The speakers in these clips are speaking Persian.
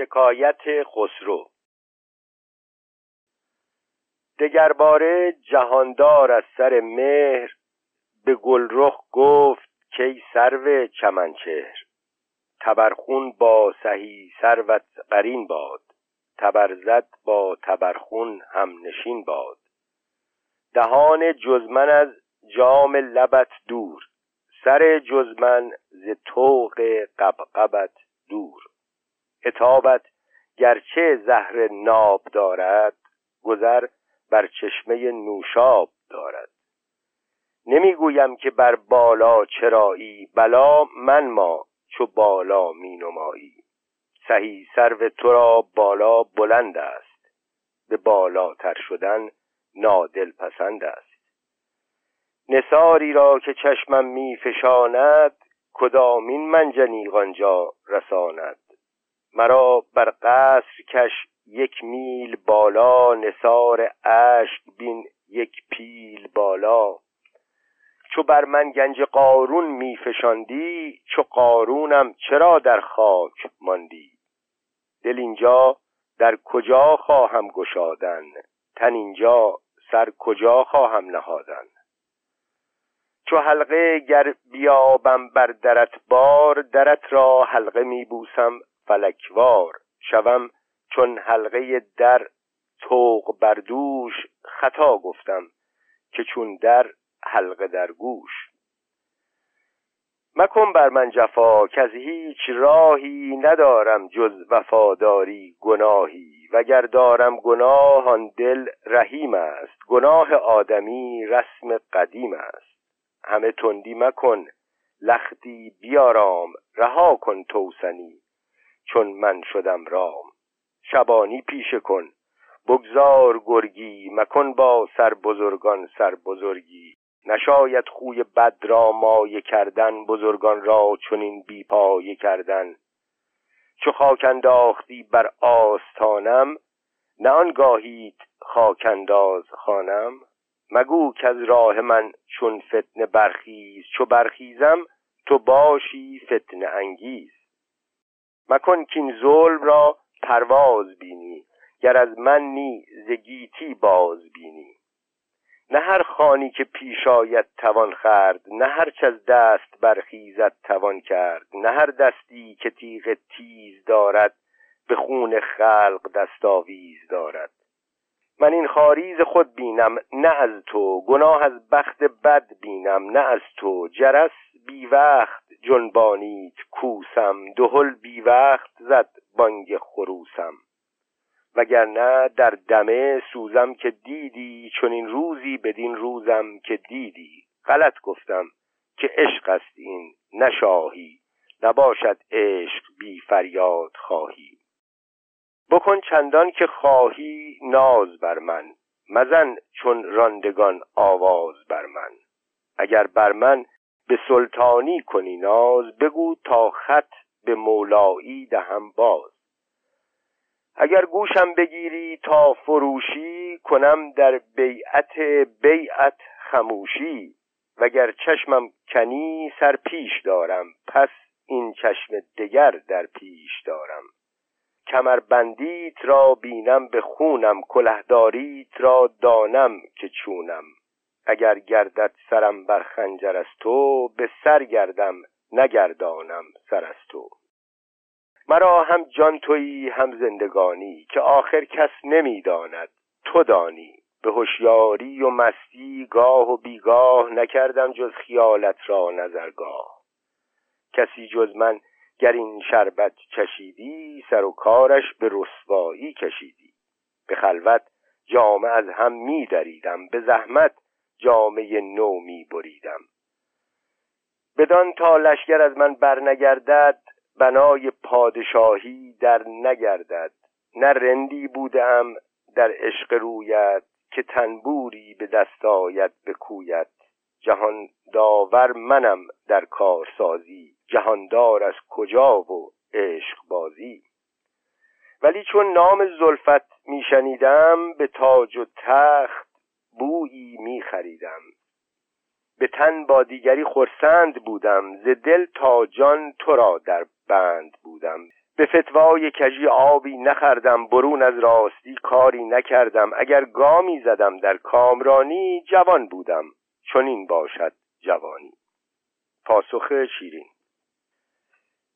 شکایت خسرو. دگرباره جهاندار از سر مهر به گلرخ گفت کی سرو چمنچهر. تبرخون با سهی سروت قرین باد. تبرزد با تبرخون هم نشین باد. دهان جزمن از جام لبت دور. سر جزمن ز طوق قبقبت دور. اتابت گرچه زهر ناب دارد گذر بر چشمه نوشاب دارد. نمی‌گویم که بر بالا چرایی بلا من ما چو بالا می نمایی سهی سرو تو را بالا بلند است. به بالاتر شدن نادل پسند است. نساری را که چشمم می فشاند کدامین منجنیق آنجا رساند؟ مرا بر قصر کش یک میل بالا نثار اشک بین یک پیل بالا. چو بر من گنج قارون میفشاندی چو قارونم چرا در خاک ماندی؟ دل اینجا در کجا خواهم گشادن؟ تن اینجا سر کجا خواهم نهادن؟ چو حلقه گر بیابم بر درت بار درت را حلقه میبوسم فلکوار شوم چون حلقه در توق بر دوش خطا گفتم که چون در حلقه در گوش. مکن بر من جفا که از هیچ راهی ندارم جز وفاداری گناهی وگر دارم گناه آن دل رحیم است گناه آدمی رسم قدیم است. همه تندی مکن لختی بیارام رها کن توسنی. چون من شدم رام. شبانی پیشه کن. بگذار گرگی مکن با سر بزرگان سر بزرگی نشاید خوی بد را مایه کردن بزرگان را چنین بیپایه کردن. چو خاک انداختی بر آستانم نه آنگاهیت خاک انداز خانم مگو که از راه من چون فتنه برخیز چو برخیزم تو باشی فتنه انگیز. مکن کین ظلم را پرواز بینی گر از من نی زگیتی باز بینی. نه هر خانی که پیش آید توان خرد نه هر از دست برخیزد توان کرد. نه هر دستی که تیغ تیز دارد به خون خلق دستاویز دارد. من این خاریز خود بینم نه از تو. گناه از بخت بد بینم نه از تو. جرس بی وقت جنبانیت کوسم دهل بی وقت زد بانگ خروسم. وگرنه در دمه سوزم که دیدی چون این روزی بدین روزم که دیدی. غلط گفتم که عشق است این نشاهی نباشد عشق بی فریاد خواهی. بکن چندان که خواهی ناز بر من. مزن چون راندگان آواز بر من. اگر بر من به سلطانی کنی ناز بگو تا خط به مولایی دهم باز. اگر گوشم بگیری تا فروشی کنم در بیعت بیعت خموشی. وگر چشمم کنی سر پیش دارم پس این چشم دگر در پیش دارم. کمر بندیت را بینم به خونم کلهداریت را دانم که چونم. اگر گردد سرم بر خنجر از تو به سر گردم نگردانم سر از تو. مرا هم جان تویی هم زندگانی که آخر کس نمی‌داند. تو دانی به هوشیاری و مستی گاه و بیگاه نکردم جز خیالت را نظرگاه. کسی جز من گر این شربت چشیدی سر و کارش به رسوایی کشیدی. به خلوت جامه از هم می دریدم به زحمت جامعه نو می بریدم. بدان تا لشکر از من برنگردد بنای پادشاهی در نگردد. نه رندی بودم در عشق رویت که تنبوری به دست آید به کویت. جهان داور منم در کارسازی جهاندار از کجا و عشق بازی. ولی چون نام زلفت میشنیدم به تاج و تخت میخریدم به تن با دیگری خرسند بودم. ز دل تا جان تو را در بند بودم. به فتوای کجی آبی نخردم. برون از راستی کاری نکردم. اگر گامی زدم در کامرانی جوان بودم. چون این باشد جوانی. پاسخ شیرین.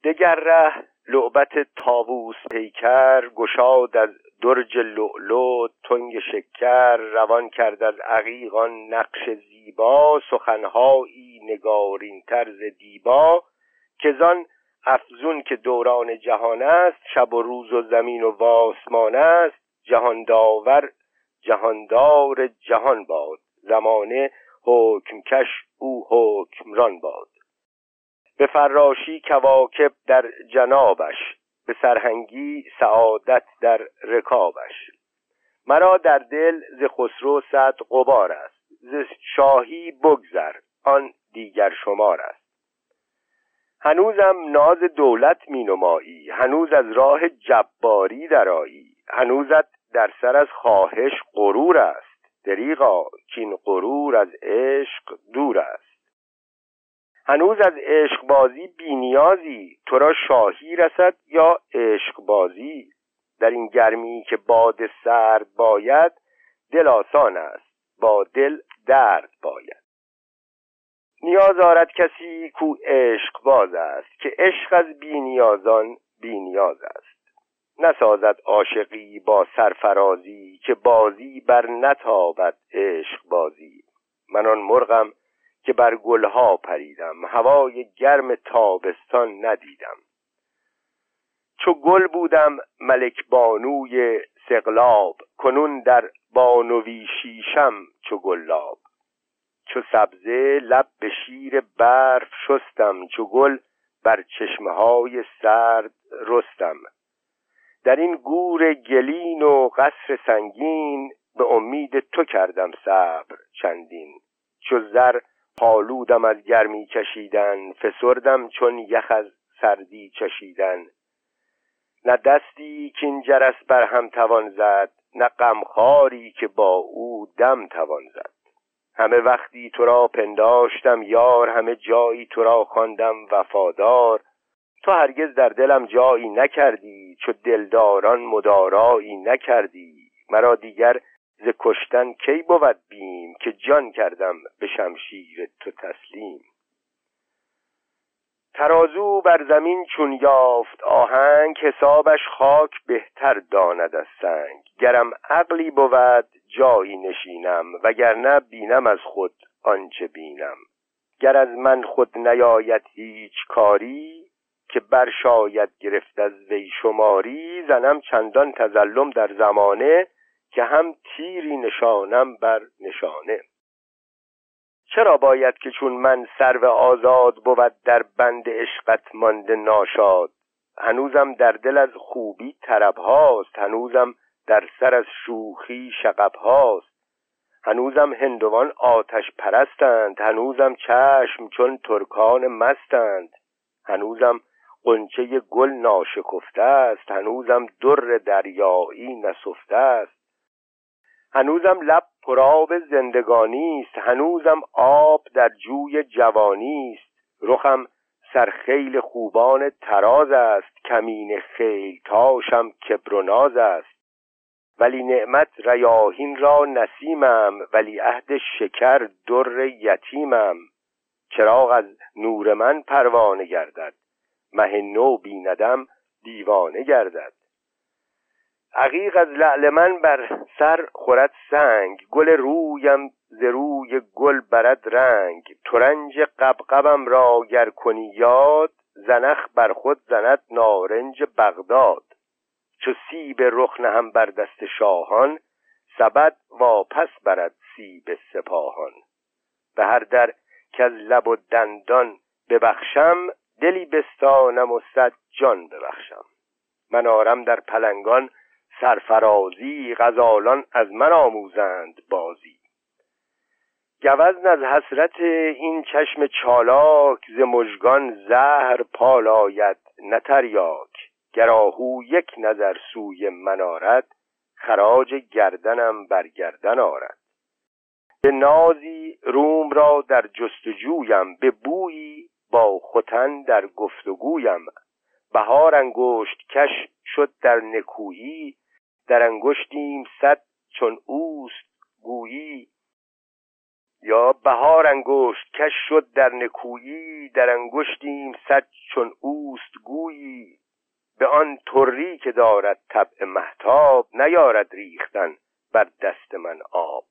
دگر ره لعبت تاووس پیکر گشاد از درج لؤلؤ تنگ شکر روان کرد از عقیقان نقش زیبا سخنهایی نگارین طرز دیبا که زان افزون که دوران جهان است شب و روز و زمین و واسمان است جهان داور جهاندار جهان باد زمانه حکمکش او حکمران باد. به فراشی کواکب در جنابش به سرهنگی سعادت در رکابش. مرا در دل ز خسرو صد قبار است ز شاهی بگذر آن دیگر شمار است. هنوزم ناز دولت می نمایی هنوز از راه جباری درایی هنوزت در سر از خواهش غرور است. دریغا کین غرور از عشق دور است. هنوز از عشق بازی بینیازی تو را شاهی رسد یا عشق بازی در این گرمی که باد سرد باید دل آسان است. با دل درد باید. نیاز آرد کسی کو عشق باز است که عشق از بینیازان بینیاز است. نسازد عاشقی با سرفرازی که بازی بر نتابد عشق بازی من آن مرغم که بر گلها پریدم. هوای گرم تابستان ندیدم. چو گل بودم ملک بانوی سقلاب کنون در بانوی شیشم چو گلاب. چو سبزه لب به شیر برف شستم چو گل بر چشمه های سرد رستم. در این گور گلین و قصر سنگین به امید تو کردم صبر چندین. چو زر پالودم از گرمی کشیدن فسردم چون یخ از سردی چشیدن. نه دستی که این جرس بر هم توان زد نه غمخواری که با او دم توان زد. همه وقتی تو را پنداشتم یار همه جایی تو را خواندم وفادار. تو هرگز در دلم جایی نکردی چو دلداران مدارایی نکردی. مرا دیگر ز کشتن کی بود بیم که جان کردم به شمشیر تو تسلیم؟ ترازو بر زمین چون یافت آهنگ حسابش خاک بهتر داند از سنگ. گرم عقلی بود جایی نشینم وگرنه بینم از خود آنچه بینم. گر از من خود نیاید هیچ کاری که بر شاید گرفت از وی شماری زنم چندان تزلم در زمانه که هم تیری نشانم بر نشانه. چرا باید که چون من سرو آزاد بود در بند عشقت مانده ناشاد؟ هنوزم در دل از خوبی طرب هاست هنوزم در سر از شوخی شقب هاست. هنوزم هندوان آتش پرستند هنوزم چشم چون ترکان مستند. هنوزم قنچه گل ناشکفته است هنوزم در دریایی نسفته است. هنوزم لب پراب زندگانی است. هنوزم آب در جوی جوانی است. رخم سرخیل خوبان تراز است. کمین خیل تاشم کبر و ناز است. ولی نعمت ریاهین را نسیمم. ولی عهد شکر در یتیمم. چراغ از نور من پروانه گردد. مه نو بیندم دیوانه گردد. عقیق از لعل من بر سر خورد سنگ. گل رویم ز روی گل برد رنگ. ترنج قبقبم را گر کنی یاد زنخ بر خود زند نارنج بغداد. چو سیب رخ نهم بر دست شاهان سبد واپس برد سیب سپاهان. به هر در که از لب و دندان ببخشم دلی بستانم و صد جان ببخشم. من آرم در پلنگان سرفرازی غزالان از من آموزند بازی. گوزن از حسرت این چشم چالاک ز مژگان زهر پالاید نتریاک گراهو یک نظر سوی من آرد خراج گردنم بر گردن آرد. به نازی روم را در جستجویم به بویی با ختن در گفتگویم. بهار انگشت کش شد در نکویی در انگشتیم صد چون اوست گویی. یا بهار انگشت کش شد در نکویی در انگشتیم صد چون اوست گویی. به آن تری که دارد طبع محتاب نیارد ریختن بر دست من آب.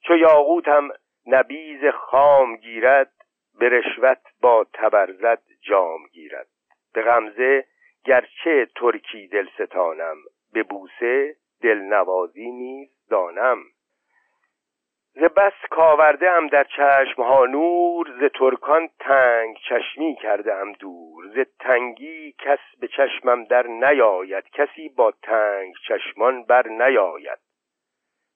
چو یاقوتم نبیز خام گیرد به رشوت با تبرزد جام گیرد. به غمزه گرچه ترکی دل ستانم به بوسه دل نوازی نیز دانم. ز بس کاورده ام در چشم ها نور ز ترکان تنگ چشمی کرده ام دور. ز تنگی کس به چشمم در نیاید کسی با تنگ چشمان بر نیاید.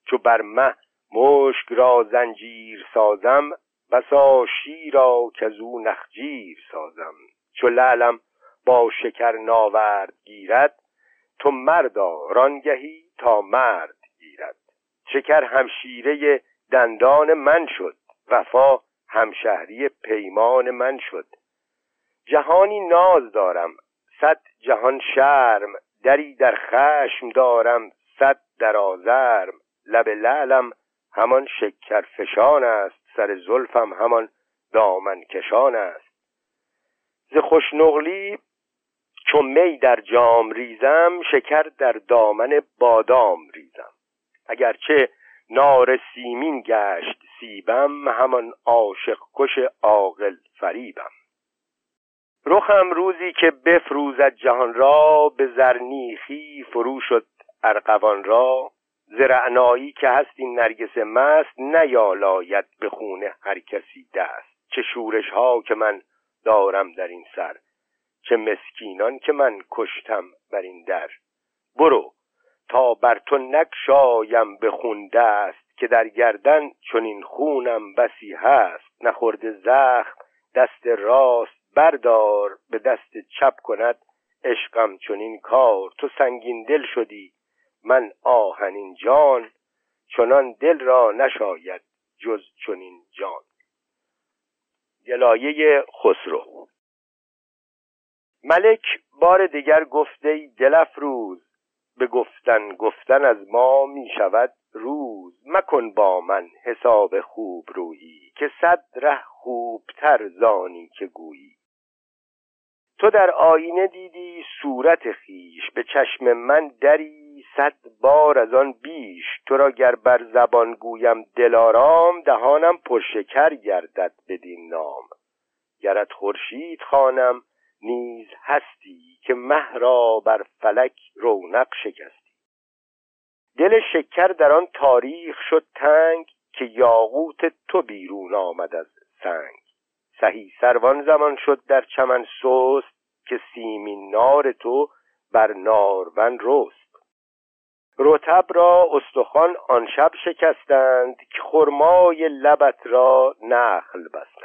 چو بر مه مشک را زنجیر سازم بسا شیرا که او نخجیر سازم. چو لعلم با شکر ناورد گیرد تو مردا رانگهی تا مرد گیرد شکر همشیره دندان من شد وفا همشهری پیمان من شد. جهانی ناز دارم صد جهان شرم دری در خشم دارم صد در آزرم. لب لعلم همان شکر فشان است سر زلفم همان دامن کشان است. ز خوشنقلی چون می در جام ریزم شکر در دامن بادام ریزم. اگرچه نار سیمین گشت سیبم همان عاشق کش عاقل فریبم. رخم روزی که بفروزد جهان را به زرنیخی فرو شد ارقوان را. زرعنایی که هست این نرگس مست نیالاید به خونه هر کسی دست. چه شورش ها که من دارم در این سر. چه مسکینان که من کشتم بر این در. برو تا بر تو نکشایم به خون دست که در گردن چون این خونم بسی هست. نخورده زخم دست راست بردار به دست چپ کند عشقم چون این کار. تو سنگین دل شدی من آهنین جان چنان دل را نشاید جز چنین جان. گلایه خسرو ملک بار دیگر گفته دلف روز به گفتن گفتن از ما می شود روز. مکن با من حساب خوب رویی که صد ره خوبتر زانی که گویی. تو در آینه دیدی صورت خیش به چشم من دری صد بار از آن بیش. تو را گر بر زبان گویم دلارام دهانم پرشکر گردد بدین نام. گرت خورشید خانم نیز هستی که مه را بر فلک رونق شکستی. دل شکر در آن تاریخ شد تنگ که یاقوت تو بیرون آمد از سنگ. سهی سروان زمان شد در چمن سست که سیمین نار تو بر نارون رست. رتب را استخوان آن شب شکستند که خرمای لبت را نخل بستند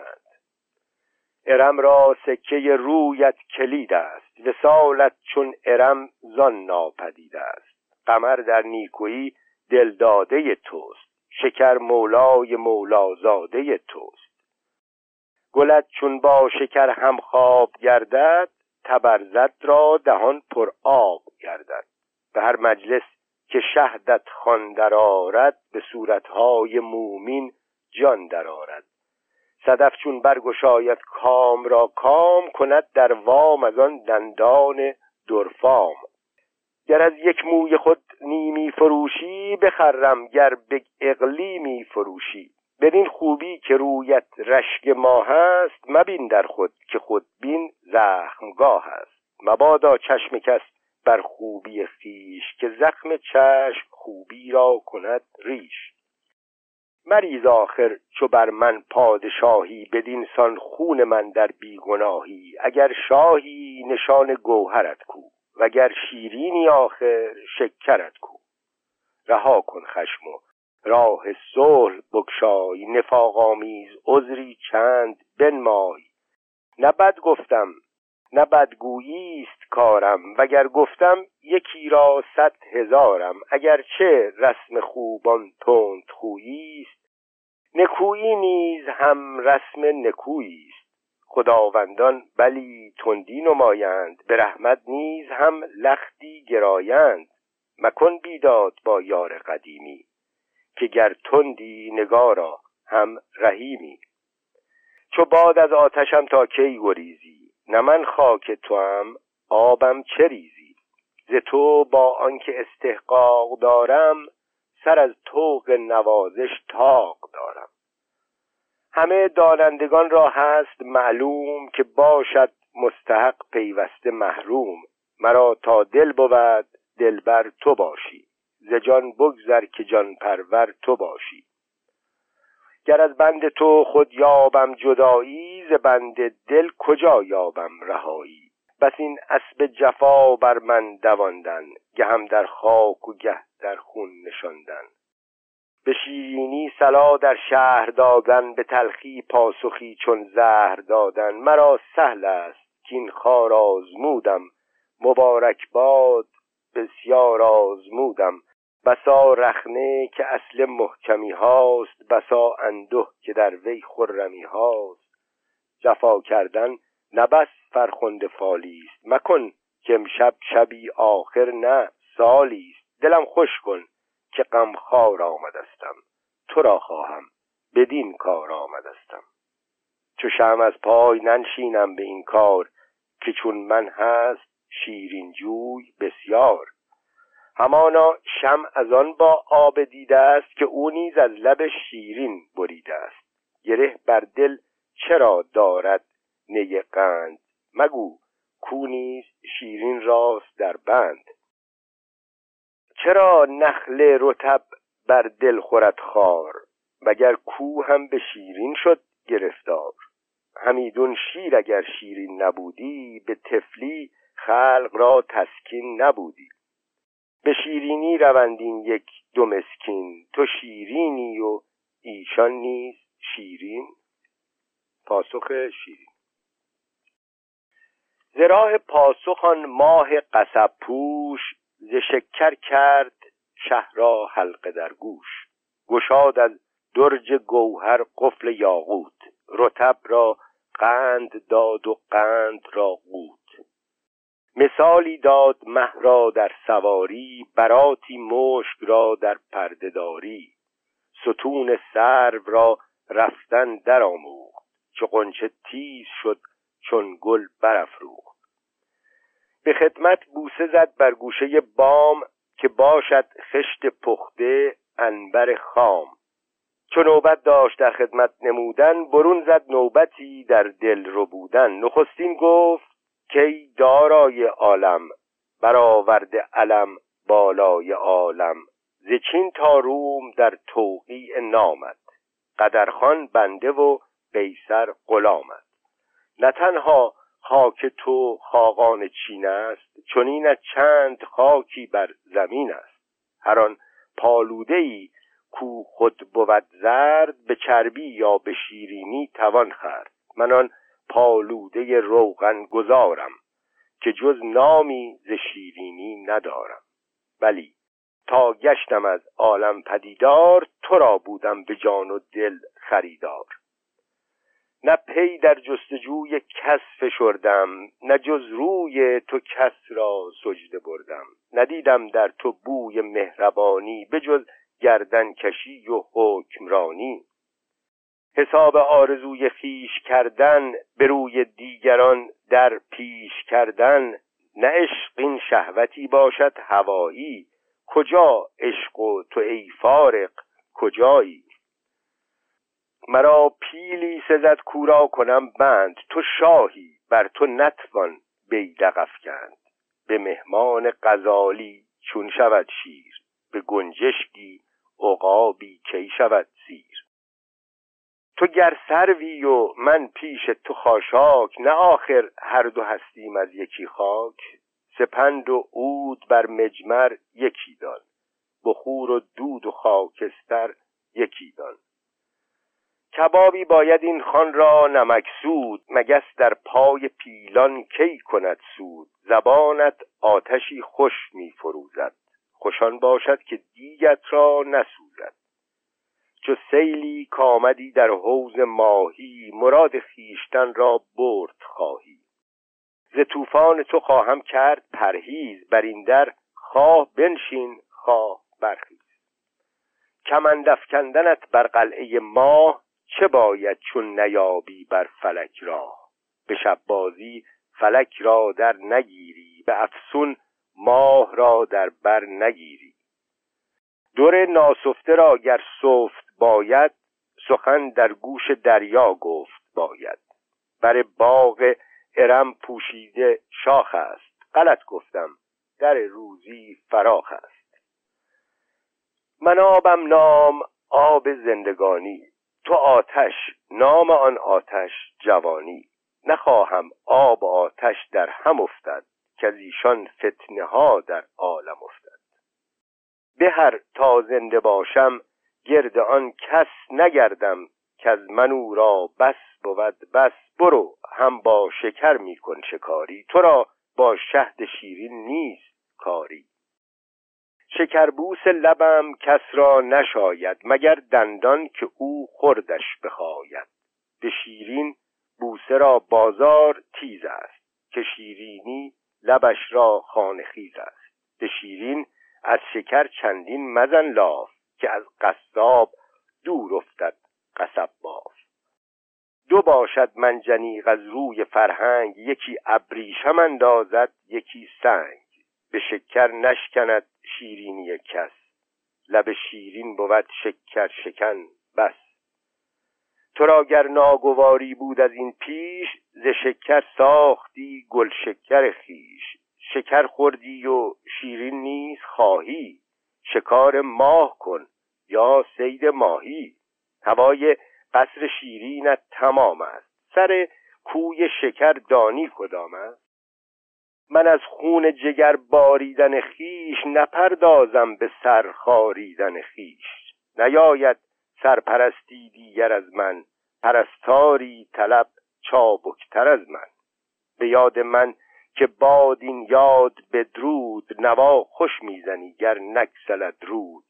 ارم را سکه رویت کلید است. وسالت چون ارم زان ناپدید است. قمر در نیکویی دلداده توست. شکر مولای مولازاده توست. گلت چون با شکر هم خواب گردد تبرزد را دهان پر آب گردد. به هر مجلس که شهدت خوان درآرد به صورتهای مومین جان درآرد. صدف چون برگشاید کام را کام کند در وام از آن دندان درفام. گر از یک موی خود نیمی فروشی بخرم گر به اقلیمی فروشی. بدین خوبی که رویت رشک ماه است مبین در خود که خود بین زخمگاه است. مبادا چشم کس بر خوبی خیش که زخم چشم خوبی را کند ریش. مریز آخر چو بر من پادشاهی بدین سان خون من در بیگناهی. اگر شاهی نشان گوهرت کو وگر شیرینی آخر شکرت کو. رها کن خشم و راه صلح بگشای نفاق آمیز عذری چند بنمای. نه بد گفتم نه بدگویی است کارم وگر گفتم یکی را صد هزارم. اگر چه رسم خوبان تند خویی است. نکویی نیز هم رسم نکویی است. خداوندان بلی تندی نمایند به رحمت نیز هم لختی گرایند. مکن بیداد با یار قدیمی که گر تندی نگارا هم رحیمی. چو باد از آتشم تا کی گریزی؟ نه من خاک تو هم آبم چه ریزی؟ ز تو با آنکه استحقاق دارم سر از طوق نوازش تاق دارم. همه دانندگان را هست معلوم که باشد مستحق پیوسته محروم. مرا تا دل بود دلبر تو باشی. ز جان بگذر که جان پرور تو باشی. گر از بند تو خود یابم جدایی ز بند دل کجا یابم رهایی؟ بس این اسب جفا بر من دواندن هم در خاک و گه در خون نشاندن. به شیرینی سلا در شهر دادن به تلخی پاسخی چون زهر دادن. مرا سهل است که این خار آزمودم مبارک باد بسیار آزمودم. بسا رخنه که اصل محکمی هاست بسا انده که در وی خرمی هاست. جفا کردن نبس فرخنده فالی است مکن که امشب شبی آخر نه سالی است دلم خوش کن که غمخوار آمدستم. تو را خواهم بدین کار آمدستم. چو شم از پای ننشینم به این کار که چون من هست شیرین جوی بسیار. همانا شم از آن با آب دیده است که او نیز از لب شیرین بریده است. گره بر دل چرا دارد نی قند؟ مگو کو نیز شیرین راست در بند. چرا نخل رتب بر دل خورد خار؟ وگر کو هم به شیرین شد گرفتار؟ همیدون شیر اگر شیرین نبودی به تفلی خلق را تسکین نبودی. به شیرینی روندین یک دو مسکین. تو شیرینی و ایشان نیست شیرین. پاسخ شیرین. زراح پاسخان ماه قصب پوش ز شکر کرد شهرا حلقه در گوش. گشاد از درج گوهر قفل یاقوت. رتب را قند داد و قند را قوت. مثالی داد مه را در سواری براتی مشک را در پردهداری ستون سرو را رفتن در آموخت چو قنچه تیز شد چون گل برافروخت. به خدمت بوسه زد بر گوشه بام که باشد خشت پخته انبر خام. چو نوبت داشت در خدمت نمودن برون زد نوبتی در دل رو بودن نخستین گفت کی دارای عالم برآورده علم بالای عالم ز چین تا روم در توقیع نامد. قدرخان بنده و قیصر غلامد نه تنها خاک تو خاقان چین است چنین از چند خاکی بر زمین است. هر آن پالوده ای کو خود بود زرد به چربی یا به شیرینی توان خرد من آن پالوده روغن گذارم که جز نامی ز شیرینی ندارم. ولی تا گشتم از عالم پدیدار تو را بودم به جان و دل خریدار. نه پی در جستجوی کس فشردم نه جز روی تو کس را سجده بردم. ندیدم در تو بوی مهربانی به جز گردن کشی و حکمرانی. حساب آرزوی خیش کردن به روی دیگران در پیش کردن نه عشق این شهوتی باشد هوایی. کجا عشق و تو ای فارق کجایی؟ مرا پیلی سزد کورا کنم بند تو شاهی بر تو نتوان بیدق افکند. به مهمان غزالی چون شود شیر به گنجشکی عقابی کی شود؟ تو گر سروی و من پیش تو خاشاک نه آخر هر دو هستیم از یکی خاک. سپند و عود بر مجمر یکی دان بخور و دود و خاکستر یکی دان. کبابی باید این خان را نمکسود مگس در پای پیلان کی کند سود؟ زبانت آتشی خوش می فروزد خوشان باشد که دیگت را نسوزد. چو سیلی کامدی در حوز ماهی مراد خیشتن را برد خواهی. ز طوفان تو خواهم کرد پرهیز بر این در خواه بنشین خواه برخیز. کمند افکندنت بر قلعه ماه چه باید چون نیابی بر فلک را؟ به شب بازی فلک را در نگیری به افسون ماه را در بر نگیری. دور ناسفته را گر سفت باید سخن در گوش دریا گفت باید. بر باغ ارم پوشیده شاخ است. غلط گفتم در روزی فراخ است. من آبم نام آب زندگانی تو آتش نام آن آتش جوانی. نخواهم آب آتش در هم افتد که از ایشان فتنه ها در عالم افتد. به هر تا زنده باشم گرد آن کس نگردم که از من او را بس بود بس. برو هم با شکر میکن شکاری. تو را با شهد شیرین نیست کاری. شکربوس لبم کس را نشاید مگر دندان که او خوردش بخواید. به شیرین بوسه را بازار تیز است که شیرینی لبش را خانخیز است. به شیرین از شکر چندین مزن لاف که از قصاب دور افتد قصب باف دو باشد منجنیق از روی فرهنگ یکی ابریشم اندازد یکی سنگ. به شکر نشکند شیرینی کس لب شیرین بود شکر شکن بس. تو را گر ناگواری بود از این پیش ز شکر ساختی گل شکر خیش شکر خوردی و شیرین نیز خواهی شکار ماه کن یا سید ماهی. هوای قصر شیرینت تمام است. سر کوی شکر دانی کدام است؟ من از خون جگر باریدن خیش نپردازم به سر خاریدن خیش نیاید سرپرستی دیگر از من. پرستاری طلب چابکتر از من. به یاد من که باد این یاد بدرود نوا خوش می‌زنی گر نکسلد رود.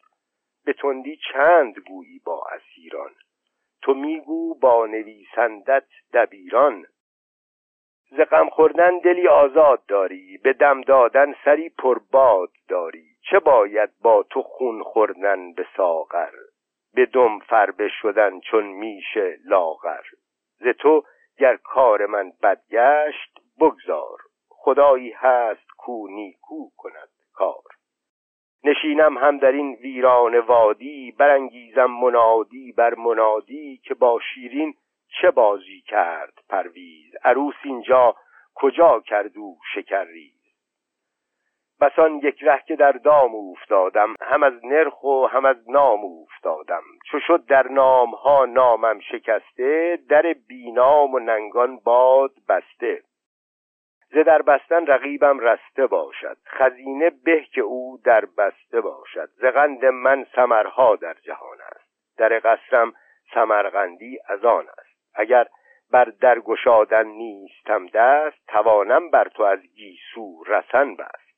به تندی چند گویی با اسیران؟ تو میگو با نویسندت دبیران. ز غم خوردن دلی آزاد داری به دم دادن سری پرباد داری. چه باید با تو خون خوردن به ساغر؟ به دم فربه شدن چون میشه لاغر. ز تو گر کار من بدگشت بگذار. خدایی هست کو نیکو کند کار. نشینم هم در این ویران وادی برانگیزم منادی بر منادی که با شیرین چه بازی کرد پرویز؟ عروس اینجا کجا کرد او شکرریز؟ بسان یک ره که در دام افتادم هم از نرخ و هم از نام افتادم چو شد در نام ها نامم شکسته در بینام و ننگان باد بسته. ز در بستن رقیبم رسته باشد. خزینه به که او در بسته باشد. ز قند من سمرها در جهان است. در قصرم سمرقندی از آن است. اگر بر درگشادن نیستم دست توانم بر تو از گیسو رسن بست.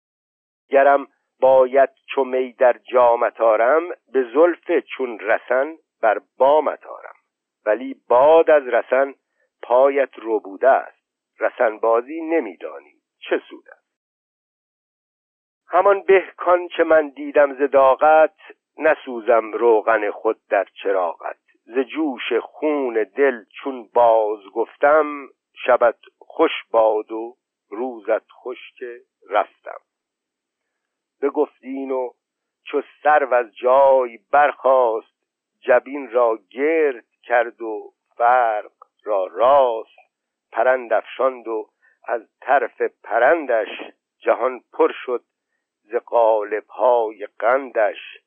گرم باید چو می در جامت آرم به زلف چون رسن بر بامت آرم. ولی باد از رسن پایت ربوده است. رسن بازی نمیدانی. چه سود است؟ همان به کان چه من دیدم ز داغت نسوزم روغن خود در چراغت. ز جوش خون دل چون باز گفتم شبت خوش باد و روزت خوش که رفتم. بگفتین و چو سرو از جای برخاست جبین را گرد کرد و فرق را راست. پرند افشاند و از طرف پرندش جهان پر شد ز های قندش.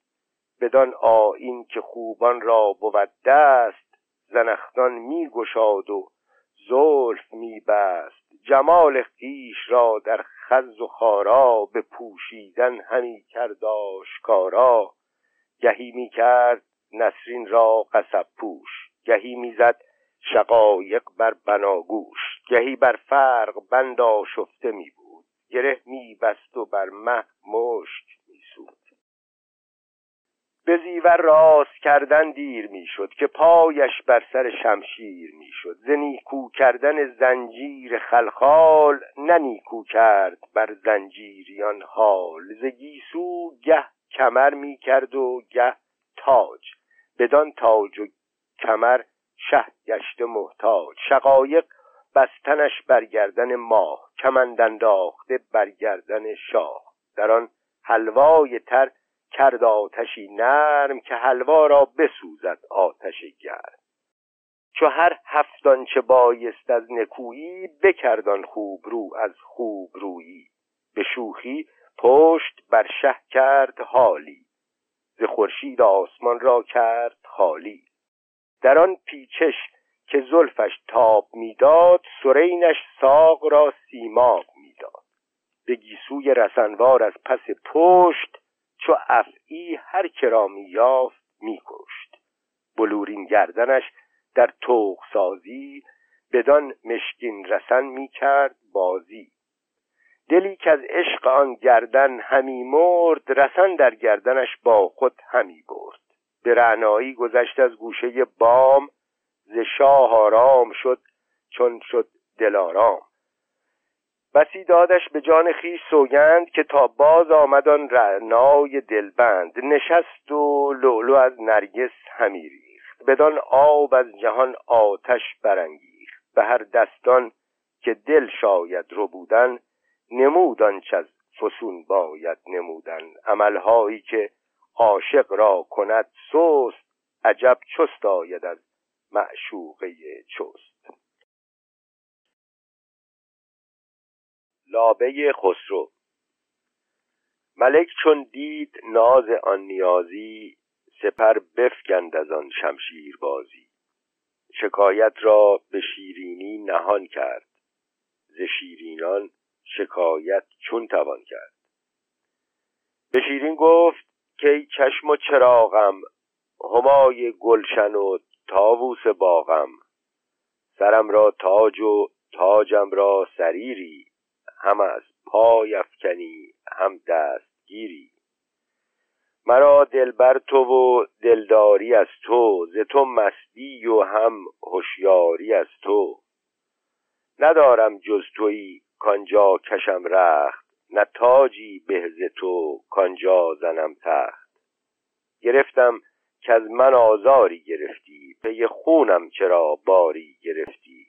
بدان آیین که خوبان را بود دست زنخدان می گشاد و زلف می بست. جمال خیش را در خز و خارا به پوشیدن همی کرد آشکارا. گهی می کرد نسرین را قصب پوش گهی می‌زد شقایق بر بناگوش گهی بر فرق بند آشفته می بود. گره می بست و بر مه مشک می سود. به زیور راست کردن دیر می‌شد که پایش بر سر شمشیر می‌شد ز نیکو کردن زنجیر خلخال نه نیکو کرد بر زنجیریان حال. ز گیسو گه کمر می‌کرد و گه تاج. بدان تاج و کمر شه گشته محتاج شقایق بستنش برگردن ماه کمند انداخته برگردن شاه. در آن حلوای تر کرد آتشی نرم که حلوا را بسوزد آتش گرم. چو هر هفتان چه بایست از نکویی بکردان خوب رو از خوب رویی به شوخی پشت بر شه کرد حالی ز خورشید آسمان را کرد خالی. در آن پیچش که زلفش تاب می‌داد سرینش ساق را سیماب می‌داد. به گیسوی رسنوار از پس پشت چو افعی هر کرا میافت میکشت. بلورین گردنش در توق سازی بدان مشکین رسن می‌کرد بازی. دلی که از عشق آن گردن همی مرد رسن در گردنش با خود همی برد. به رعنایی گذشت از گوشه بام ز شاه آرام شد چون شد دلارام بسی دادش به جان خیش سوگند که تا باز آمد آن رعنای دلبند. نشست و لولو از نرگس همی ریخت. بدان آب از جهان آتش برانگیخت. به هر دستان که دل شاید رو بودن نمود آنچه از فسون باید نمودن. عملهایی که عاشق را کند سست عجب چست آید از معشوقه چست. لابه خسرو ملک چون دید ناز آن نیازی سپر بفکند از آن شمشیر بازی شکایت را به شیرینی نهان کرد ز شیرینان شکایت چون توان کرد. به شیرین گفت که ای چشم و چراغم همای گلشن و تاووس باغم. سرم را تاج و تاجم را سریری هم از پای افکنی هم دستگیری. مرا دلبر تو و دلداری از تو ز تو مستی و هم هوشیاری از تو. ندارم جز تویی کانجا کشم رخت نه تاجی به ز تو کانجا زنم تخت. گرفتم که از من آزاری گرفتی پی خونم چرا باری گرفتی.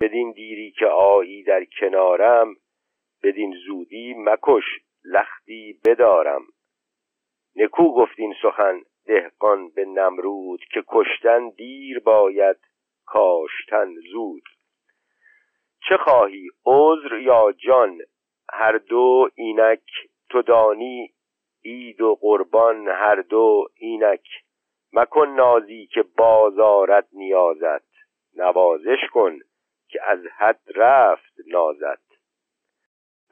بدین دیری که آیی در کنارم بدین زودی مکش لختی بدارم. نکو گفتین سخن دهقان به نمرود که کشتن دیر باید کاشتن زود. چه خواهی عذر یا جان؟ هر دو اینک تو دانی عید و قربان هر دو اینک. مکن نازی که بازارت نیازت. نوازش کن که از حد رفت نازت.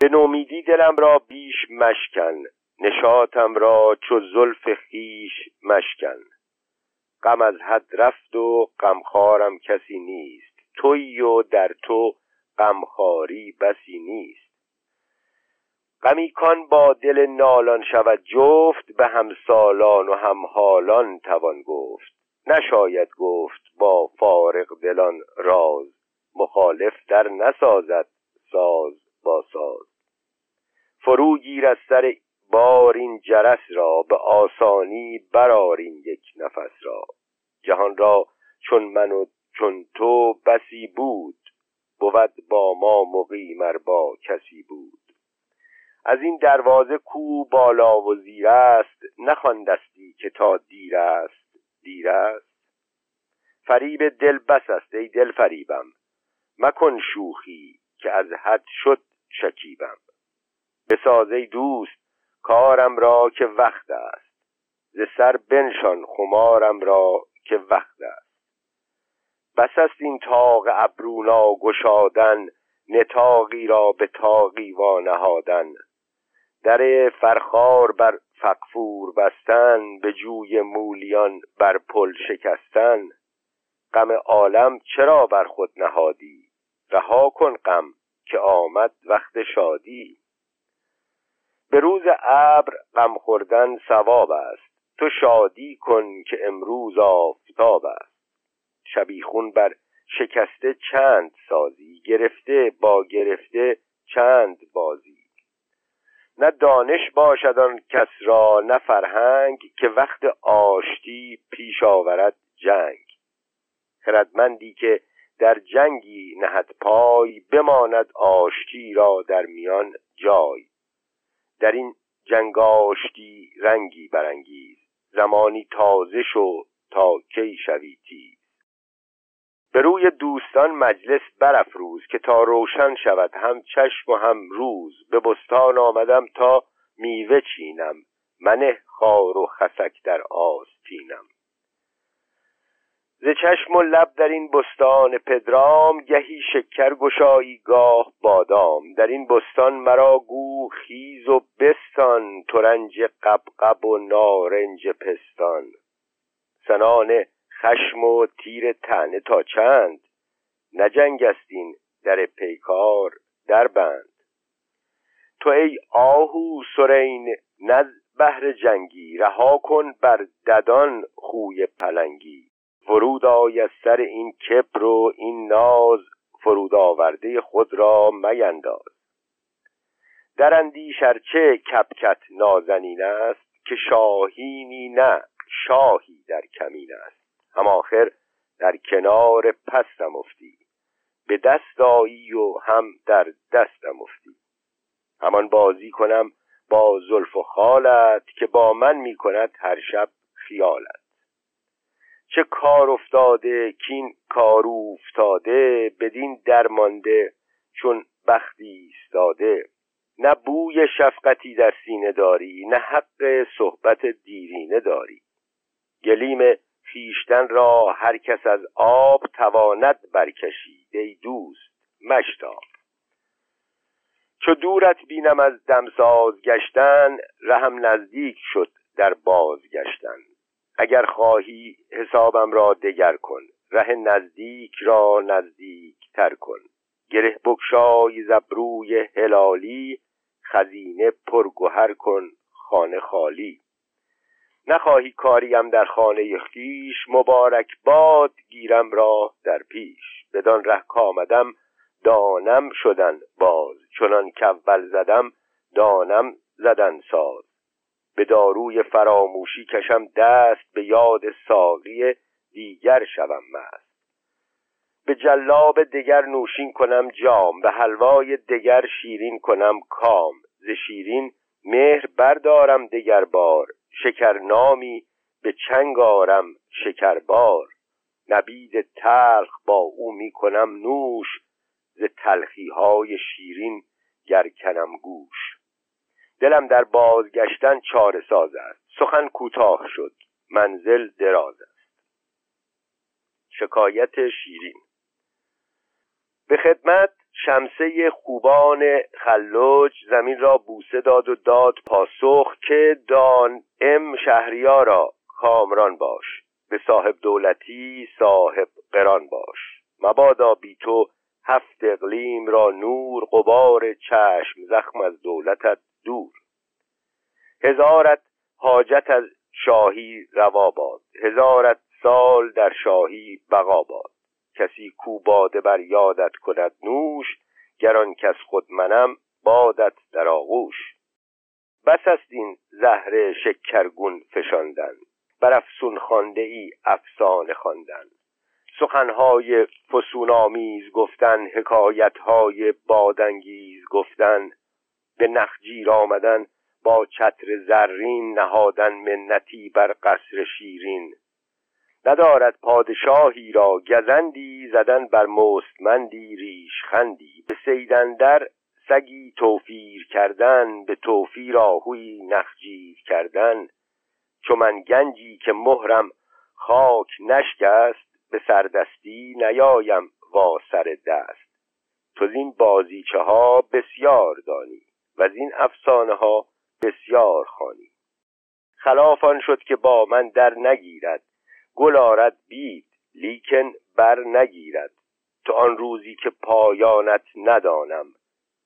به نومیدی دلم را بیش مشکن نشاتم را چو زلف خیش مشکن. غم از حد رفت و غمخوارم کسی نیست. تویی و در تو غمخواری بسی نیست. غمی کان با دل نالان شود جفت به همسالان و همحالان توان گفت. نشاید گفت با فارق دلان راز مخالف در نسازد ساز با ساز. فرو گیر از سر بار این جرس را به آسانی برارین یک نفس را. جهان را چون من و چون تو بسی بود بود با ما مقیمر با کسی بود. از این دروازه کو بالا و زیر است نخواندستی که تا دیر است دیر است. فریب دل بس است ای دل فریبم. مکن شوخی که از حد شد شکیبم. بسازه دوست کارم را که وقت است. ز سر بنشان خمارم را که وقت است. بس است این تاق ابرونا گشادن نتاقی را به تاقی وانهادن. در فرخار بر فقفور بستن به جوی مولیان بر پل شکستن. غم عالم چرا بر خود نهادی؟ رها کن غم که آمد وقت شادی. به روز ابر غم خوردن ثواب است. تو شادی کن که امروز آفتاب است. شبیخون بر شکسته چند سازی؟ گرفته با گرفته چند بازی؟ نه دانش باشد آن کس را نه فرهنگ که وقت آشتی پیش آورد جنگ. خردمندی که در جنگی نهد پای بماند آشتی را در میان جای. در این جنگ آشتی رنگی برانگیز زمانی تازه شو تا کی شوی تیز. به روی دوستان مجلس برافروز که تا روشن شود هم چشم و هم روز. به بستان آمدم تا میوه چینم. منه خار و خسک در آستینم. ز چشم و لب در این بستان پدرام گهی شکر گشایی گاه بادام. در این بستان مرا گو خیز و بستان ترنج قبقب و نارنج پستان. سنان خشم و تیر تنه تا چند؟ نجنگستین در پیکار در بند. تو ای آهو سرین نز بهر جنگی رها کن بر ددان خوی پلنگی. فرود آی از سر این کبر و این ناز فرود آورده خود را مینداز. در اندیش ارچه کپکت نازنین است که شاهینی نه شاهی در کمین است. هم آخر در کنار پستم افتی. به دست آیی و هم در دستم افتی. همان بازی کنم با زلف و خالت که با من می کند هر شب خیالت. چه کار افتاده کین کار افتاده بدین درمانده چون بختی ایستاده. نه بوی شفقتی در سینه داری نه حق صحبت دیرینه داری. گلیم خیشتن را هر کس از آب تواند برکشید ای دوست مشتاب چو دورت بینم از دمساز گشتن رهم نزدیک شد در بازگشتن اگر خواهی حسابم را دگر کن ره نزدیک را نزدیک تر کن. گره بکشای زبروی هلالی خزینه پرگوهر کن خانه خالی. نخواهی کاریم در خانه خیش مبارک باد گیرم را در پیش. بدان ره کامدم دانم شدن باز. چنان کول زدم دانم زدن ساز. به داروی فراموشی کشم دست به یاد ساقی دیگر شوم مست. به جلاب دگر نوشین کنم جام به حلوای دگر شیرین کنم کام. ز شیرین مهر بردارم دگر بار. شکر نامی به چنگ آرم شکربار. نبید تلخ با او می کنم نوش ز تلخی های شیرین گرکنم گوش. دلم در بازگشتن چاره ساز است. سخن کوتاه شد. منزل دراز است. شکایت شیرین. به خدمت شمسه خوبان خلوج زمین را بوسه داد و داد پاسخ که دان ام شهریارا کامران باش به صاحب دولتی صاحب قران باش. مبادا بی تو هفت اقلیم را نور قبار چشم زخم از دولتت دور. هزارت حاجت از شاهی روا باد هزارت سال در شاهی بقا باد. کسی کو باده بر یادت کند نوش گران کس خود منم بادت در آغوش. بس است این زهر شکرگون فشاندن بر افسون خانده ای افسانه خواندن. سخنهای فسونآمیز گفتن حکایتهای بادانگیز گفتن به نخجیر آمدن با چتر زرین نهادن منتی بر قصر شیرین. ندارد پادشاهی را گزندی زدن بر مستمندی ریشخندی به سیدندر سگی توفیر کردن به توفیر آهوی نخجیر کردن. چو من گنجی که مهرم خاک نشکست به سردستی نیایم وا سر دست. تو این بازیچه ها بسیار دانی و از این افسانه ها بسیار خانی خلافان شد که با من در نگیرد. گل آرد بید لیکن بر نگیرد. تو آن روزی که پایانت ندانم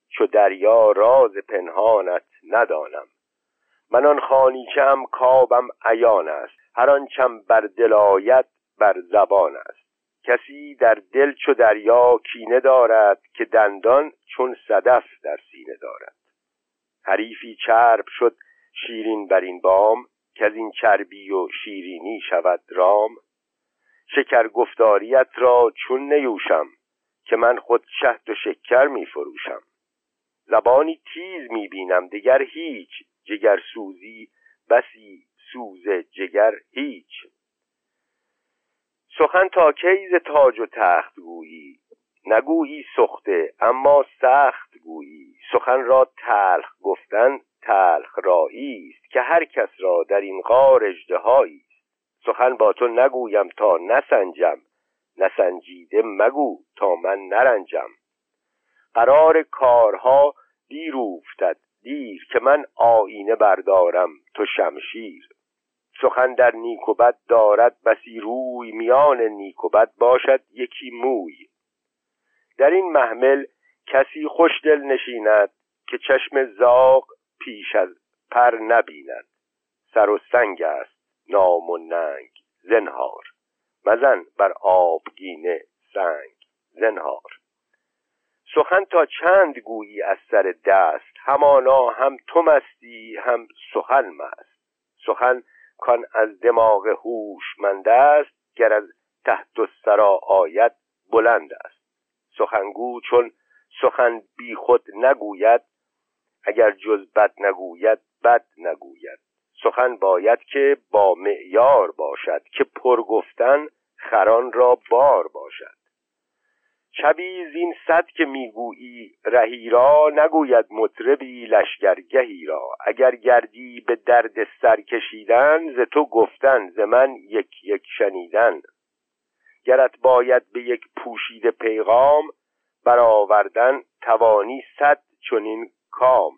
چو دریا راز پنهانت ندانم. من آن خانیچه هم کابم عیان است هر آنچم بر دل آید بر زبان است. کسی در دل چو دریا کینه دارد که دندان چون صدف در سینه دارد. حریفی چرب شد شیرین بر این بام که از این چربی و شیرینی شود رام. شکر گفتاریت را چون نیوشم که من خود شهد و شکر می فروشم. زبانی تیز می بینم دیگر هیچ. جگر سوزی بسی سوز جگر هیچ. سخن تا کی ز تاج و تخت گویی؟ نگویی سخته اما سخت گویی. سخن را تلخ گفتن تلخ رایی است که هر کس را در این غار اژدهایی است. سخن با تو نگویم تا نسنجم نسنجیده مگو تا من نرنجم. قرار کارها دیر افتد دیر که من آینه بردارم تو شمشیر. سخن در نیک و بد دارد بسی روی میان نیک و بد باشد یکی موی. در این محمل کسی خوشدل نشیند که چشم زاغ پیش از پر نبیند. سر و سنگ است. نام و ننگ. زنهار. مزن بر آبگینه سنگ. زنهار. سخن تا چند گویی از سر دست؟ همانا هم تو مستی هم سخن مست. سخن کان از دماغ هوشمند است گر از تحت السرا آید بلند است. سخنگو چون سخن بی خود نگوید اگر جز بد نگوید بد نگوید. سخن باید که با معیار باشد که پر گفتن خران را بار باشد. شبی زین صد که می‌گویی رهی را نگوید مطربی لشگرگهی را. اگر گردی به درد سر کشیدن ز تو گفتن ز من یک یک شنیدن. گرت باید به یک پوشیده پیغام برآوردن توانی صد چنین کام.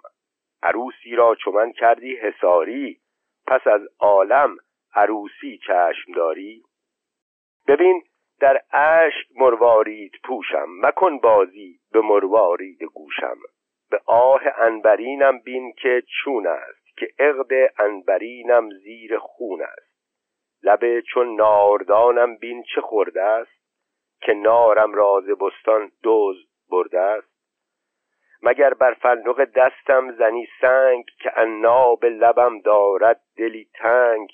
عروسی را چو من کردی حساری پس از عالم عروسی چشم داری. ببین در اشک مروارید پوشم مکن بازی به مروارید گوشم. به آه انبرینم بین که چون است که عقد انبرینم زیر خون است. لبه چون ناردانم بین چه خورده است؟ که نارم راز بستان دوز برده است. مگر بر فندق دستم زنی سنگ که عناب لبم دارد دلی تنگ.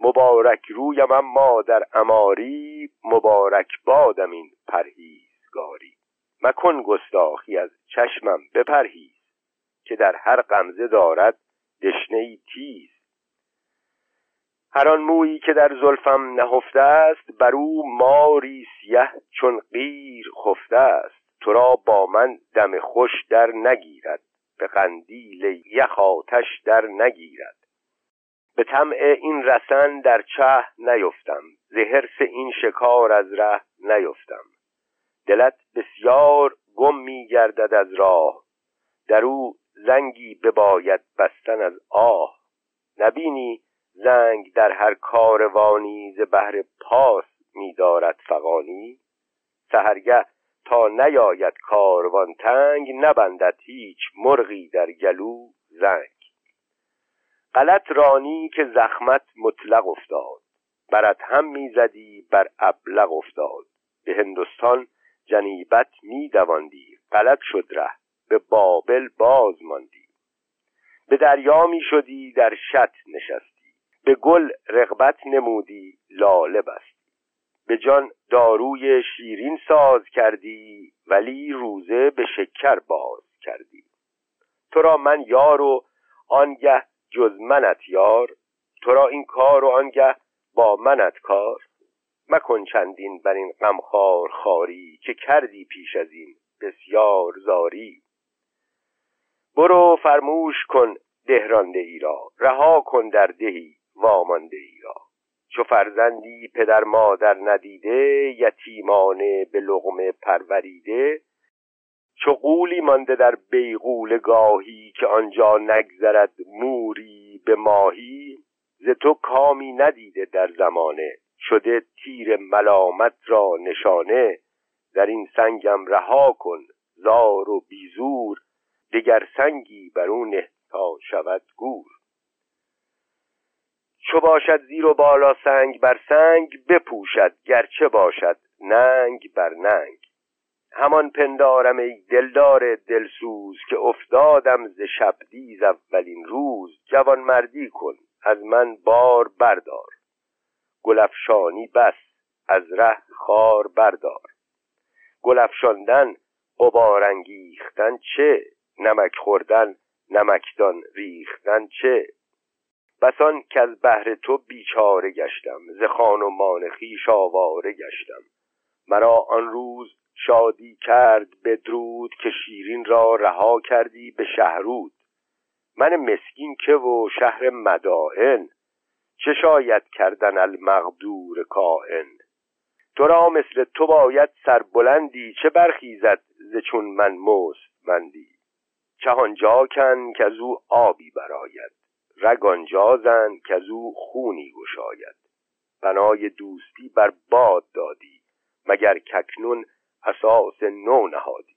مبارک رویم اما در اماری مبارک بادم این پرهیزگاری. مکن گستاخی از چشمم بپرهیز که در هر غمزه دارد دشنه ای تیز. هر آن مویی که در زلفم نهفته است بر او ماری سیه چون قیر خفته است. تو را با من دم خوش در نگیرد به قندیل یخ آتش در نگیرد. به طمع این رسن در چه نیفتم زهرس این شکار از ره نیفتم. دلت بسیار گم می گردد از راه در او زنگی بباید بستن از آه. نبینی زنگ در هر کاروانی ز بهر پاس میدارد فغانی؟ سهرگه تا نیاید کاروان تنگ نبندد هیچ مرغی در گلو زنگ. غلط رانی که زخمت مطلق افتاد برت هم می‌زدی بر ابلغ افتاد. به هندوستان جنیبت میدواندی غلط شد ره به بابل باز ماندی. به دریا می شدی در شط نشستی. به گل رغبت نمودی لاله بستی. به جان داروی شیرین ساز کردی ولی روزه به شکر باز کردی. تو را من یار و آنگه جز منت یار تو را این کار و آنگه با منت کار. مکن چندین بر این غمخوار خاری که کردی پیش از این بسیار زاری. برو فرموش کن دهرانده ای را رها کن در دهی وامانده ای را. چو فرزندی پدر مادر ندیده یتیمانه به لغمه پروریده. چو قولی مانده در بیغول گاهی که آنجا نگذرد موری به ماهی ز تو کامی ندیده در زمانه. شده تیر ملامت را نشانه. در این سنگم رها کن زار و بیزور. دگر سنگی بر او نه تا شود گور. چو باشد زیر و بالا سنگ بر سنگ بپوشد گرچه باشد ننگ بر ننگ. همان پندارم ای دلدار دلسوز که افتادم ز شبدیز اولین روز. جوان مردی کن از من بار بردار. گلفشانی بس از ره خار بردار. گلفشاندن قبارانگیختن چه؟ نمک خوردن نمکدان ریختن چه؟ بسان که از بهر تو بیچاره گشتم ز خان و مان خویش آواره گشتم. مرا آن روز شادی کرد بدرود که شیرین را رها کردی به شهرود. من مسکین که و شهر مدائن چه شاید کردن المقدور کائن تو را مثل تو باید سربلندی چه برخیزد ز چون من مست مندی چهانجا کن که از او آبی براید رگ آنجا زن که از او خونی گشاید. بنای دوستی بر باد دادی مگر ککنون اساس نو نهادی.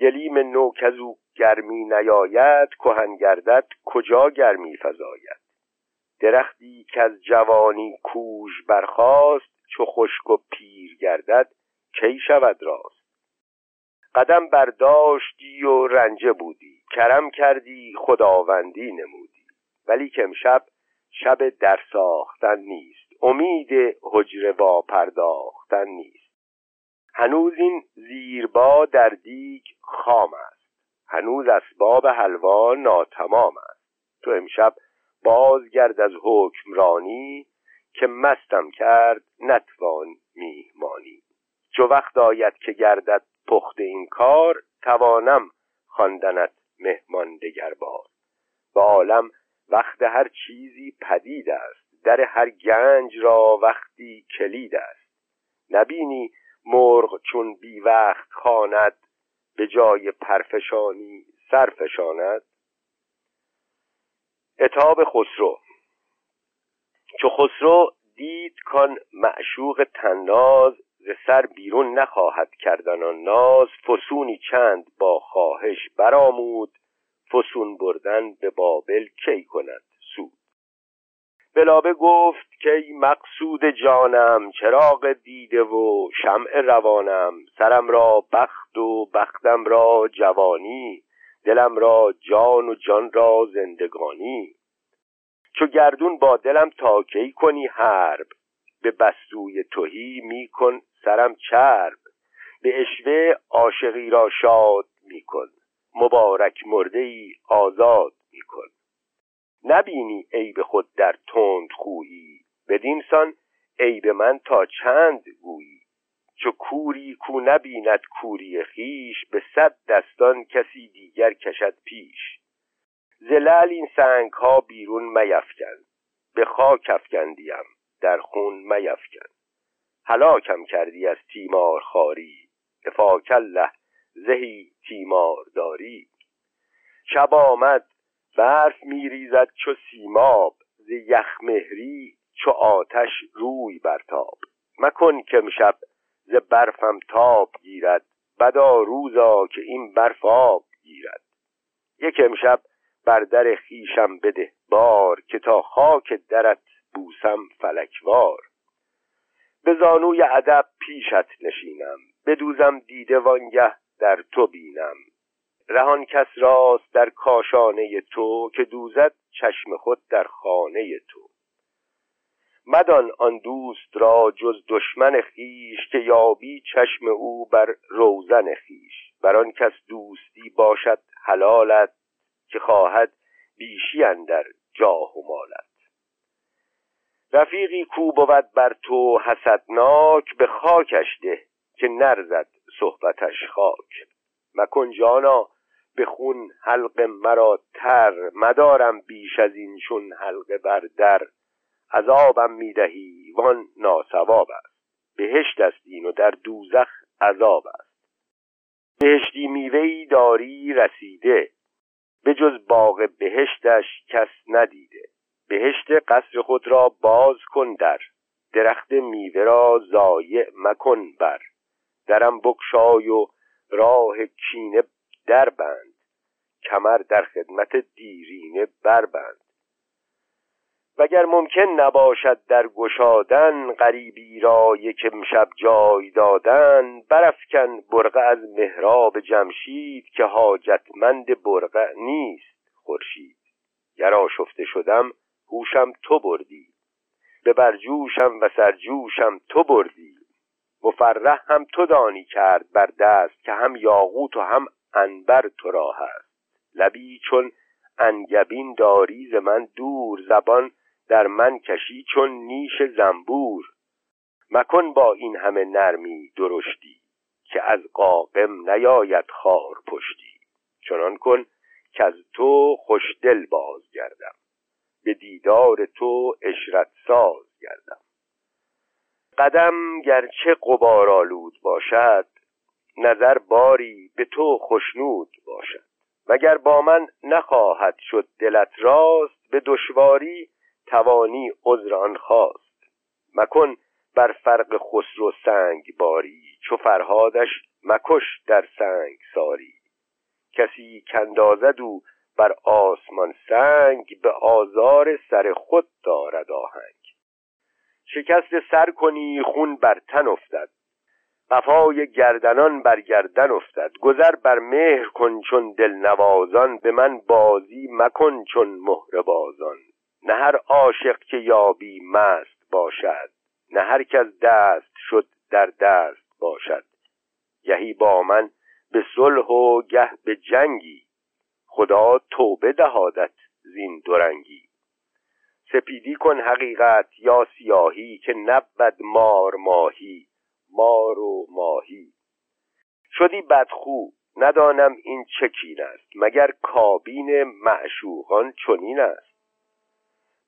گلیم نو که از او گرمی نیاید کهن گردد کجا گرمی فزاید. درختی که از جوانی کوژ برخاست چو خشک و پیر گردد کی شود راست. قدم برداشتی و رنجه بودی. کرم کردی خداوندی نمودی. ولی که امشب شب در ساختن نیست. امید حجره با پرداختن نیست. هنوز این زیربا در دیگ خام است. هنوز اسباب حلوا ناتمام است. تو امشب بازگرد از حکمرانی که مستم کرد نتوان میهمانی. چو وقت آید که گردد پخت این کار توانم خواندنت مهمان دگر بار و عالم وقت هر چیزی پدید است. در هر گنج را وقتی کلید است. نبینی مرغ چون بی وقت خواند به جای پرفشانی سرفشاند اتاب خسرو. چو خسرو دید کان معشوق تناز ز سر بیرون نخواهد کردن آن ناز فسونی چند با خواهش برآمود فسون بردن به بابل کی کند سود؟ بلابه گفت که ای مقصود جانم چراغ دیده و شمع روانم سرم را بخت و بختم را جوانی دلم را جان و جان را زندگانی. چو گردون با دلم تا کی کنی حرب؟ به بستوی توهی میکن سرم چرب. به اشوه عاشقی را شاد میکن. مبارک مرده ای آزاد میکن. نبینی عیب خود در تند خویی. بدین سان عیب من تا چند گویی. چو کوری کو نبیند کوری خیش به صد دستان کسی دیگر کشد پیش. زلال این سنگ ها بیرون میفکن به خاک افکندیم. در خون میفکن. هلاکم کردی از تیمار خاری الله زهی تیمار داری شب آمد برف میریزد چو سیماب. ز یخ مهری چو آتش روی برتاب. مکن که امشب ز برفم تاب گیرد. بدا روزا که این برف آب گیرد. یک امشب بر در خیشم بده بار که تا خاک درت بوسم فلکوار. به زانوی ادب پیشت نشینم بدوزم دیده وانگه در تو بینم. رهان کس راست در کاشانه تو که دوزد چشم خود در خانه تو. مدان آن دوست را جز دشمن خیش که یابی چشم او بر روزن خیش بر آن کس دوستی باشد حلالت که خواهد بیشی اندر جاه و مالت. رفیقی کو بود بر تو حسدناک به خاکش ده که نرزد صحبتش خاک. مکن جانا به خون حلق مرا تر مدارم بیش از این چون حلقه بر در عذابم می‌دهی وان ناسواب است. بهشت است این و در دوزخ عذاب است. بهشتی میوهای داری رسیده به جز باغ بهشتش کس ندیده. بهشت قصر خود را باز کن در. درخت میوه را ضایع مکن بر. درم بکشای و راه کینه در بند کمر در خدمت دیرینه بربند. وگر ممکن نباشد در گشادن غریبی را یک امشب جای دادن برافکن برقه از محراب جمشید که حاجتمند برقه نیست خورشید. گر آشفته شدم هوشم تو بردی. به برجوشم و سرجوشم تو بردی. مفرح هم تو دانی کرد بر دست که هم یاقوت و هم انبر تو را هست. لبی چون انگبین داری ز من دور زبان در من کشی چون نیش زنبور. مکن با این همه نرمی درشتی که از قاقم نیاید خار پشتی. چنان کن که از تو خوشدل باز گردم به دیدار تو اشرت ساز گردم. قدم گرچه قبارالود باشد نظر باری به تو خشنود باشد. مگر با من نخواهد شد دلت راست به دشواری توانی عذر آن خواست. مکن بر فرق خسرو سنگ باری چو فرهادش مکش در سنگ ساری. کسی کندازد او بر آسمان سنگ به آزار سر خود دارد آهنگ. شکست سر کنی خون بر تن افتد. قفای گردنان بر گردن افتد. گذر بر مهر کن چون دل نوازان به من بازی مکن چون مهر بازان. نه هر عاشق که یابی مست باشد نه هر کس دست شد در دست باشد. گهی با من به صلح و گه به جنگی. خدا توبه دهادت زین دورنگی. سپیدی کن حقیقت یا سیاهی که نبد مار ماهی مار و ماهی. شدی بدخو ندانم این چه کین است مگر کابین معشوقان چنین است.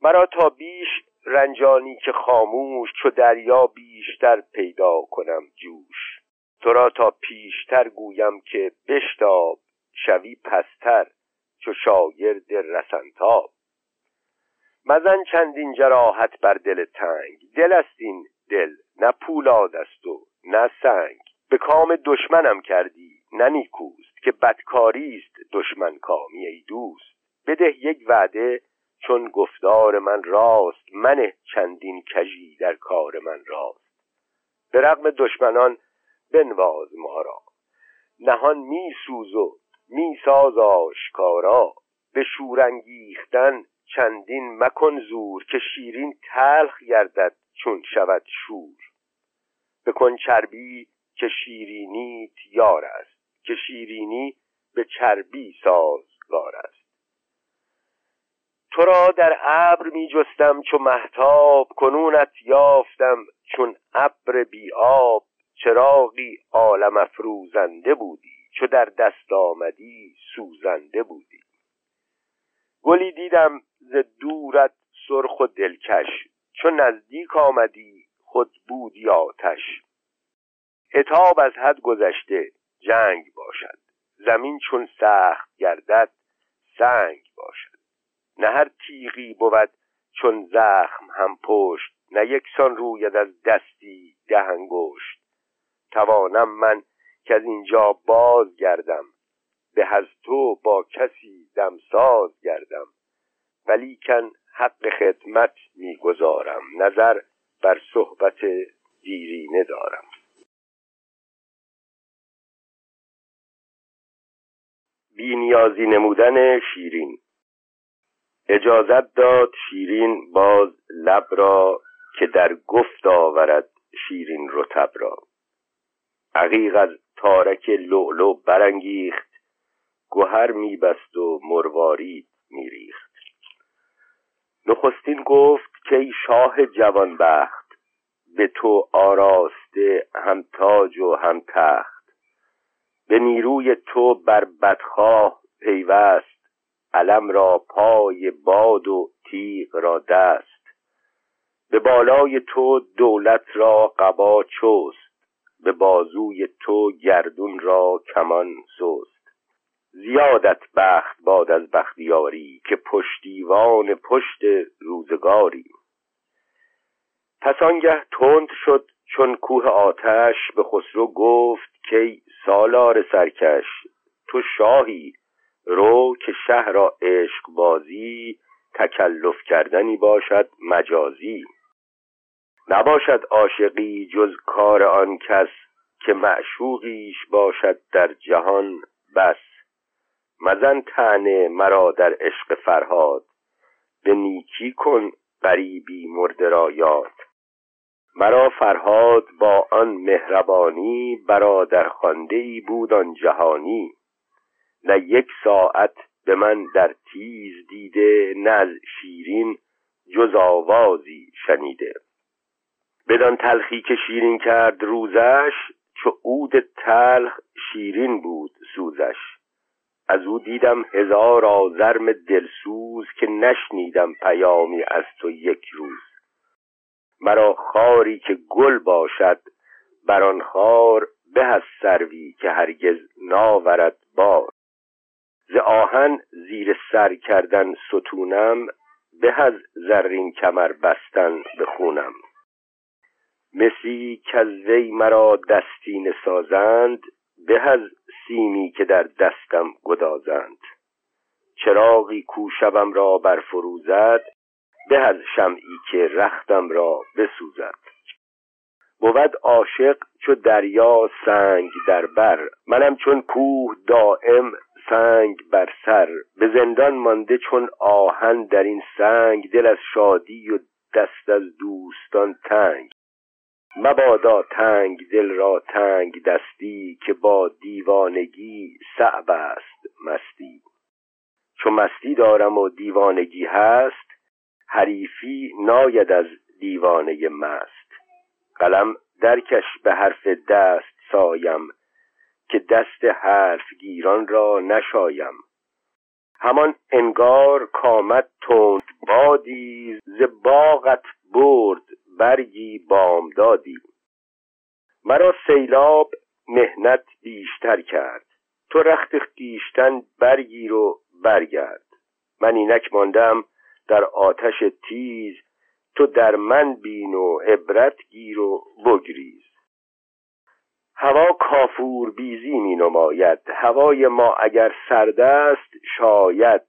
مرا تا بیش رنجانی که خاموش چو دریا بیشتر پیدا کنم جوش. تو را تا پیشتر گویم که بشتاب شوی پستر. چو شاگرد رسنتاب. مزن چندین جراحت بر دل تنگ. دل است این دل نه پولاد است و نه سنگ. به کام دشمنم کردی نه نیکوست که بدکاری است دشمن کامی ای دوست. بده یک وعده چون گفتار من راست منه چندین کژی در کار من راست. به رغم دشمنان بنواز ما را. نهان می سوز و می ساز آشکارا. به شورانگیختن چندین مکن زور که شیرین تلخ گردد چون شود شور. بکن چربی که شیرینیت یار است که شیرینی به چربی سازگار است. تو را در ابر می جستم چو محتاب کنونت یافتم چون ابر بی آب چراغی عالم افروزنده بودی. چو در دست آمدی سوزنده بودی. گلی دیدم ز دورت سرخ و دلکش چو نزدیک آمدی خود بودی آتش. اتاب از حد گذشته جنگ باشد زمین چون سخت گردد سنگ باشد. نه هر تیغی بود چون زخم هم پشت نه یکسان روید از دستی ده انگشت توانم من که از اینجا باز گردم. به از تو با کسی دمساز گردم. ولیکن حق خدمت می‌گذارم نظر بر صحبت دیرینه دارم. بینیازی نمودن شیرین. اجازت داد شیرین باز لب را که در گفت آورد شیرین رتب را. عقیق از تارک لعلو برانگیخت. گوهر میبست و مروارید میریخت. نخستین گفت که ای شاه جوانبخت به تو آراسته هم تاج و هم تخت. به نیروی تو بر بدخواه پیوست علم را پای باد و تیغ را دست. به بالای تو دولت را قبا چست. به بازوی تو گردون را کمان سست. زیادت بخت باد از بختیاری که پشتیوان پشت روزگاری. پس آنگه تند شد چون کوه آتش به خسرو گفت که سالار سرکش تو شاهی رو که شهر را عشق بازی تکلف کردنی باشد مجازی. نباشد عاشقی جز کار آن کس که معشوقیش باشد در جهان بس. مزن تنه مرا در عشق فرهاد به نیکی کن غریبی مرده را یاد مرا فرهاد با آن مهربانی برادر خانده ای بود آن جهانی. نه یک ساعت به من در تیز دیده نه از شیرین جز آوازی شنیده. بدان تلخی که شیرین کرد روزش چو عود تلخ شیرین بود سوزش. از او دیدم هزار آزرم دلسوز که نشنیدم پیامی از تو یک روز. مرا خاری که گل باشد بر آن خار به از سروی که هرگز ناورد بار. ز آهن زیر سر کردن ستونم به از زرین کمر بستن به خونم. مسی که وی مرا دستین سازند به از سیمی که در دستم گدازند. چراغی کو شبم را برفروزد به از شمعی که رختم را بسوزد. بود عاشق چو دریا سنگ در بر منم چون کوه دائم سنگ بر سر. به زندان مانده چون آهن در این سنگ دل از شادی و دست از دوستان تنگ. مبادا تنگ دل را تنگ دستی که با دیوانگی صعب است مستی. چو مستی دارم و دیوانگی هست حریفی ناید از دیوانه مست. قلم درکش به حرف دست سایم که دست حرف گیران را نشایم. همان انگار کامد تند بادی ز باغت برد. برگی بامدادی. مرا سیلاب مهنت بیشتر کرد. تو رخت خیشتن برگیر و برگرد. من اینک ماندم در آتش تیز. تو در من بین و عبرت گیر و بگریز. هوا کافور بیزی می نماید. هوای ما اگر سرد است شاید.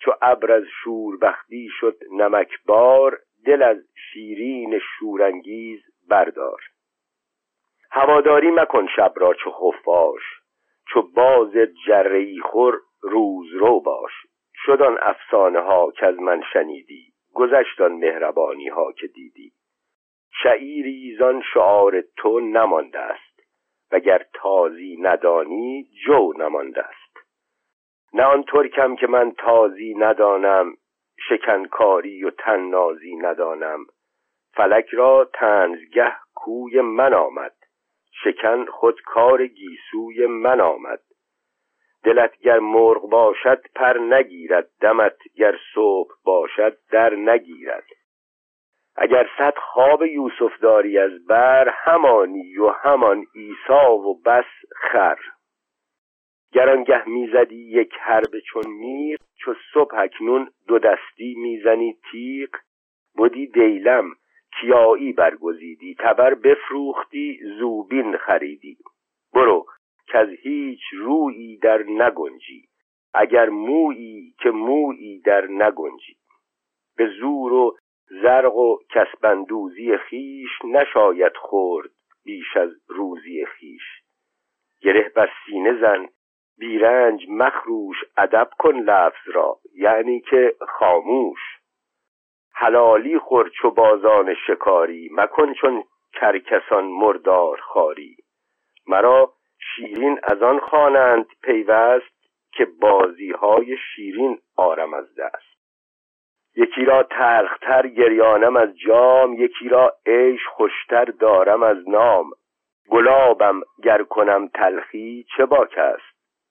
چو ابر از شوربختی شد نمکبار دل از شیرین شورانگیز بردار. هواداری مکن شب را چو خفاش چو باز جره خور روز رو باش. شد آن افسانه ها که از من شنیدی گذشت آن مهربانی ها که دیدی. شعیری زان شعار تو نمانده است وگر تازی ندانی جو نمانده است. نه آن ترکم که من تازی ندانم شکنکاری و تننازی ندانم. فلک را تنزگه کوی من آمد. شکن خود کار گیسوی من آمد. دلت گر مرغ باشد پر نگیرد. دمت گر صبح باشد در نگیرد. اگر صد خواب یوسف داری از بر همانی و همان ایسا و بس خر. گر آنگه می‌زدی یک حرب چون میغ چو صبح اکنون دو دستی می‌زنی تیغ. بودی دیلم کیایی برگزیدی؟ تبر بفروختی زوبین خریدی. برو که از هیچ رویی در نگنجی. اگر مویی که مویی در نگنجی. به زور و زرق و کسبندوزی خیش نشاید خورد بیش از روزی خیش. گره بر سینه زن بیرنج مخروش ادب کن لفظ را یعنی که خاموش. حلالی خور چو بازان شکاری مکن چون کرکسان مردار خاری. مرا شیرین از آن خوانند پیوست که بازی های شیرین آرم از دست. یکی را تلختر گریانم از جام یکی را عیش خوشتر دارم از نام. گلابم گر کنم تلخی چه باک است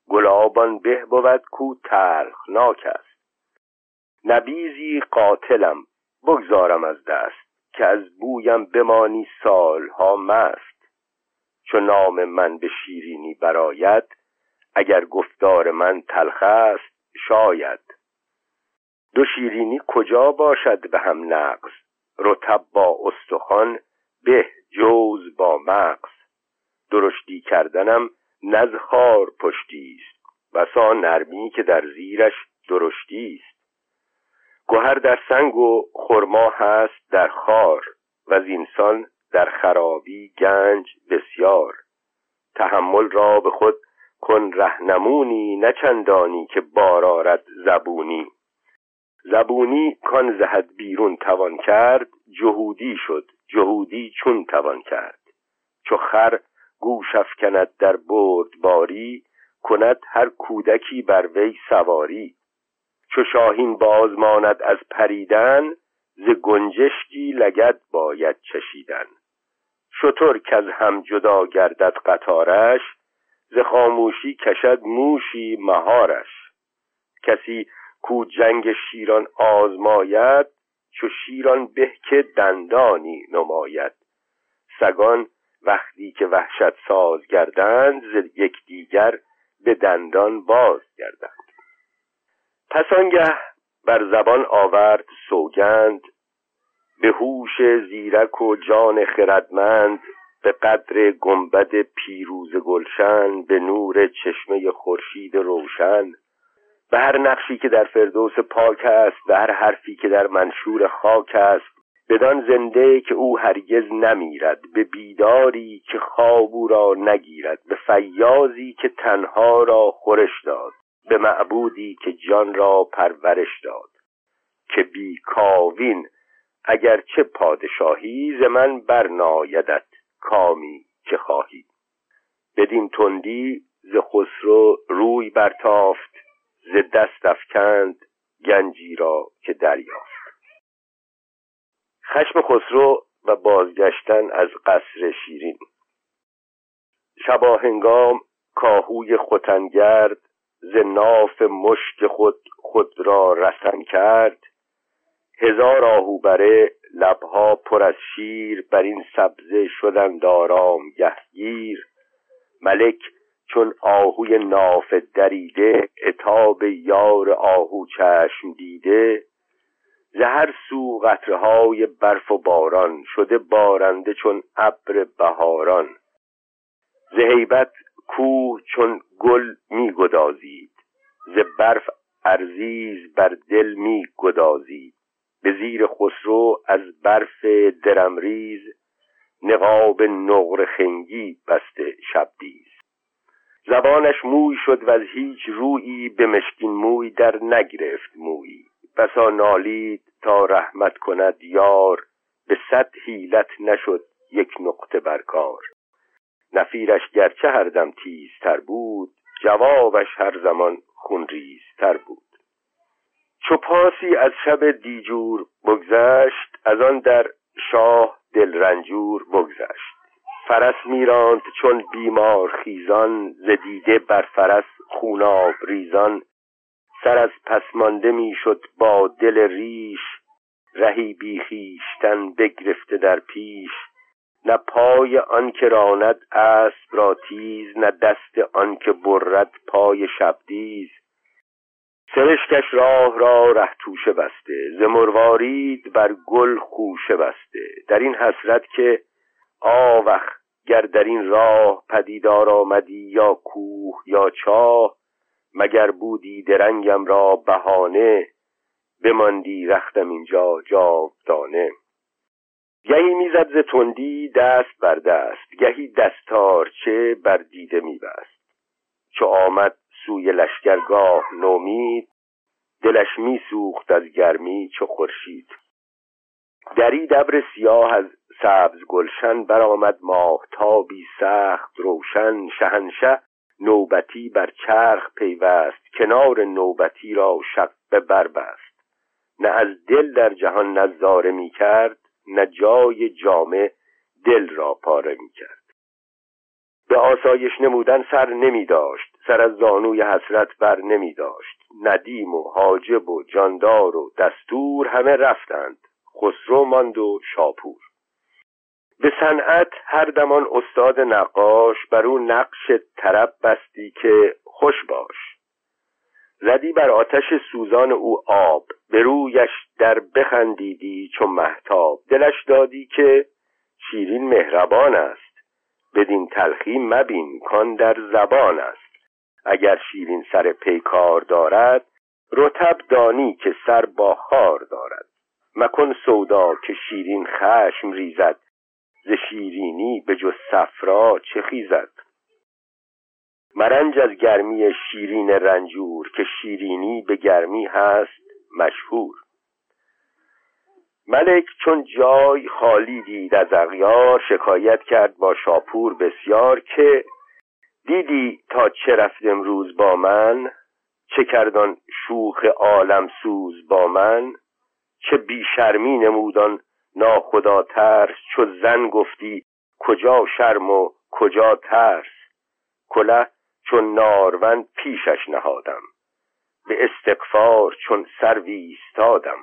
گلابان به بود کو تلخناک است. نبیزی قاتلم بگذارم از دست که از بویم بمانی سالها مست. چو نام من به شیرینی براید اگر گفتار من تلخ است شاید. دو شیرینی کجا باشد به هم نقص رتب با استخوان به جوز با مغز. درشتی کردنم نز خار پشتی است بسا نرمی که در زیرش درشتی است. گوهر در سنگ و خرما هست در خار و زینسان در خرابی گنج بسیار. تحمل را به خود کن رهنمونی نه چندانی که بار زبونی. زبونی کان زهد بیرون توان کرد جهودی شد جهودی چون توان کرد. چو خر گوش افکند در باری کند هر کودکی بر وی سواری. چو شاهین باز ماند از پریدن ز گنجشکی لگد باید چشیدن. که از هم جدا گردد قطارش ز خاموشی کشد موشی مهارش. کسی کو جنگ شیران آزماید چو شیران به که دندانی نماید. سگان وقتی که وحشت ساز گردند ز یکدیگر به دندان باز گردند. پس آنگه بر زبان آورد سوگند به هوش زیرک و جان خردمند به قدر گنبد پیروز گلشن به نور چشمه خورشید روشن. به هر نقشی که در فردوس پاک است به هر حرفی که در منشور خاک است بدان زنده که او هرگز نمیرد به بیداری که خواب را نگیرد به فیازی که تنها را خورش داد به معبودی که جان را پرورش داد. که بی کاوین اگر چه پادشاهی ز من برنایدت کامی که خواهی. بدین تندی ز خسرو روی برتافت ز دست افکند گنجی را که دریافت. خشم خسرو و بازگشتن از قصر شیرین. شباهنگام کاهوی ختنگرد ز ناف مشک خود خود را رسن کرد. هزار آهوبره لبها پر از شیر بر این سبزه شدند آرام گهگیر ملک چون آهوی ناف دریده اتاب یار آهو چشم دیده. زهر سو قطرهای برف و باران شده بارنده چون ابر بهاران. ز هیبت کوه چون گل می گدازید ز برف ارزیز بر دل می گدازید به زیر خسرو از برف درمریز نقاب نقر خنگی بسته شبدیز. زبانش موی شد و از هیچ رویی به مشکین موی در نگرفت مویی. بسا نالید تا رحمت کند یار به صد حیلت نشد یک نقطه بر کار. نفیرش گرچه هر دم تیزتر بود جوابش هر زمان خونریزتر بود. چو پاسی از شب دیجور بگذشت از آن در شاه دل رنجور بگذشت. فرس میراند چون بیمار خیزان ز دیده بر فرس خوناب ریزان. سر از پسمانده می‌شد با دل ریش رهی بی‌خویشتن بگرفته در پیش. نه پای آن که راند اسب را تیز نه دست آن که برد پای شبدیز سرشکش راه را ره توشه بسته ز بر گل خوشه بسته. در این حسرت که آوخ گر در این راه پدیدار آمدی یا کوه یا چاه مگر بودی درنگم را بهانه؟ بماندی رختم اینجا جاودانه. گهی می‌زد ز تندی دست بر دست گهی دستارچه بر دیده میبست. چو آمد سوی لشکرگاه نومید دلش میسوخت از گرمی چو خورشید. دری دبر سیاه از سبز گلشن برآمد ماهتابی سخت روشن شهنشه نوبتی بر چرخ پیوست کنار نوبتی را شق بربست نه از دل در جهان نظاره می کرد نه جای جامه دل را پاره می کرد. به آسایش نمودن سر نمی داشت سر از زانوی حسرت بر نمی داشت. ندیم و حاجب و جاندار و دستور همه رفتند. خسرو ماند و شاپور. به صنعت هر دمان استاد نقاش بر او نقش طرب بستی که خوش باش. زدی بر آتش سوزان او آب به رویش در بخندیدی چون محتاب دلش دادی که شیرین مهربان است بدین تلخی مبین کان در زبان است. اگر شیرین سر پیکار دارد رتب دانی که سر با خار دارد. مکن سودا که شیرین خشم ریزد ز شیرینی به جز صفرا چه خیزد؟ مرنج از گرمی شیرین رنجور که شیرینی به گرمی هست مشهور. ملک چون جای خالی دید از اغیار شکایت کرد با شاپور بسیار که دیدی تا چه رفت امروز با من؟ چه کردان شوخ عالم سوز با من؟ چه بیشرمی نمودان ناخدا ترس چو زن گفتی کجا شرم و کجا ترس؟ کله چون نارون پیشش نهادم به استقفار چون سر ویستادم.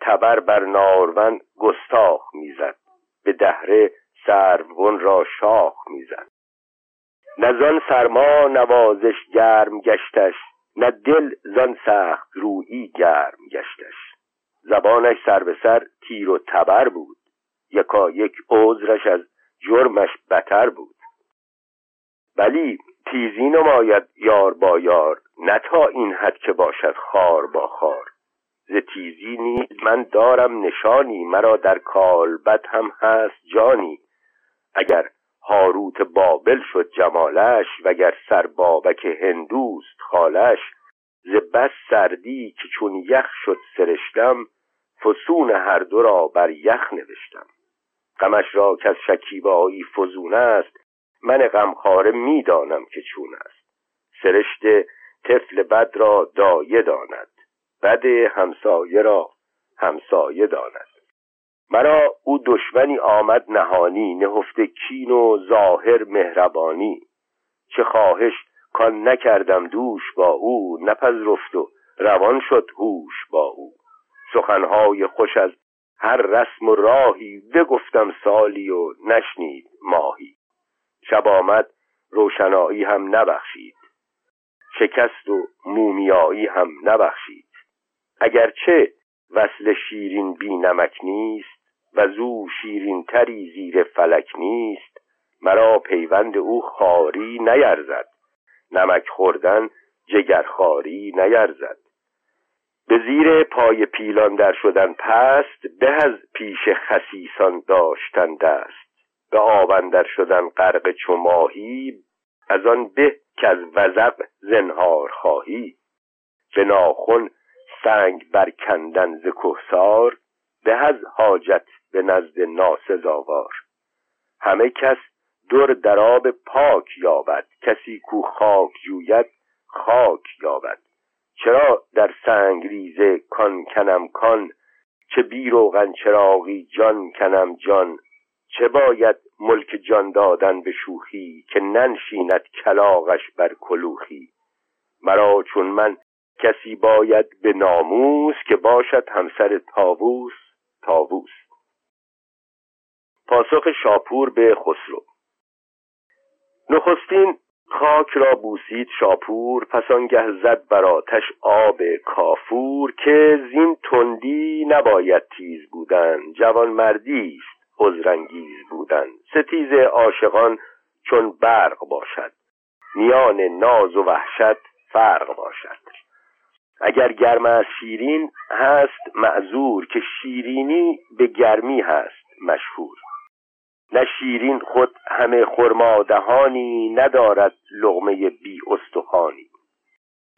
تبر بر نارون گستاخ می‌زد به دهره سرون را شاخ می‌زد. نزان سرما نوازش گرم گشتش نه دل زان سخت رویی گرم گشتش. زبانش سر به سر تیر و تبر بود. یکا یک عذرش از جرمش بتر بود. ولی تیزی نماید یار با یار نه تا این حد که باشد خار با خار. ز تیزی نیز من دارم نشانی مرا در کالبد هم هست جانی. اگر هاروت بابل شد جمالش وگر سر بابک هندوست خالش. ز بس سردی که چون یخ شد سرشتم فسون هر دو را بر یخ نوشتم. غمش را که از شکیبایی فزون است من غمخواره می‌دانم که چون است. سرشت طفل بد را دایه داند بد همسایه را همسایه داند. مرا او دشمنی آمد نهانی نهفته کین و ظاهر مهربانی. چه خواهش کان نکردم دوش با او نپذرفت و روان شد هوش با او. سخنهای خوش از هر رسم و راهی بگفتم سالی و نشنید ماهی. شب آمد روشنایی هم نبخشید. شکست و مومیایی هم نبخشید. اگرچه وصل شیرین بی نمک نیست و زو شیرین تری زیر فلک نیست مرا پیوند او خاری نیرزد. نمک خوردن جگرخاری نیرزد. به زیر پای پیلان در شدن پست به از پیش خسیسان داشتن دست. به آبندر شدن غرق چماهی از آن به که از وزق زنهار خواهی. به ناخن سنگ برکندن ز کهسار به از حاجت به نزد ناسزاوار همه کس در دراب پاک یابد کسی کو خاک جوید خاک یابد. چرا در سنگ ریزه کان کنم کان؟ چه بی روغن چراغی جان کنم جان؟ چه باید ملک جان دادن به شوخی که ننشیند کلاغش بر کلوخی؟ مرا چون من کسی باید به ناموس که باشد همسر تاووس تاووس پاسخ شاپور به خسرو. نخستین خاک را بوسید شاپور پس آنگه زد بر آتش آب کافور که زین تندی نباید تیز بودن جوان مردی است عذرانگیز بودن. ستیز عاشقان چون برق باشد میان ناز و وحشت فرق باشد. اگر گرم از شیرین هست معذور که شیرینی به گرمی هست مشهور. نه شیرین خود همه خرمادهانی ندارد لغمه بی استخانی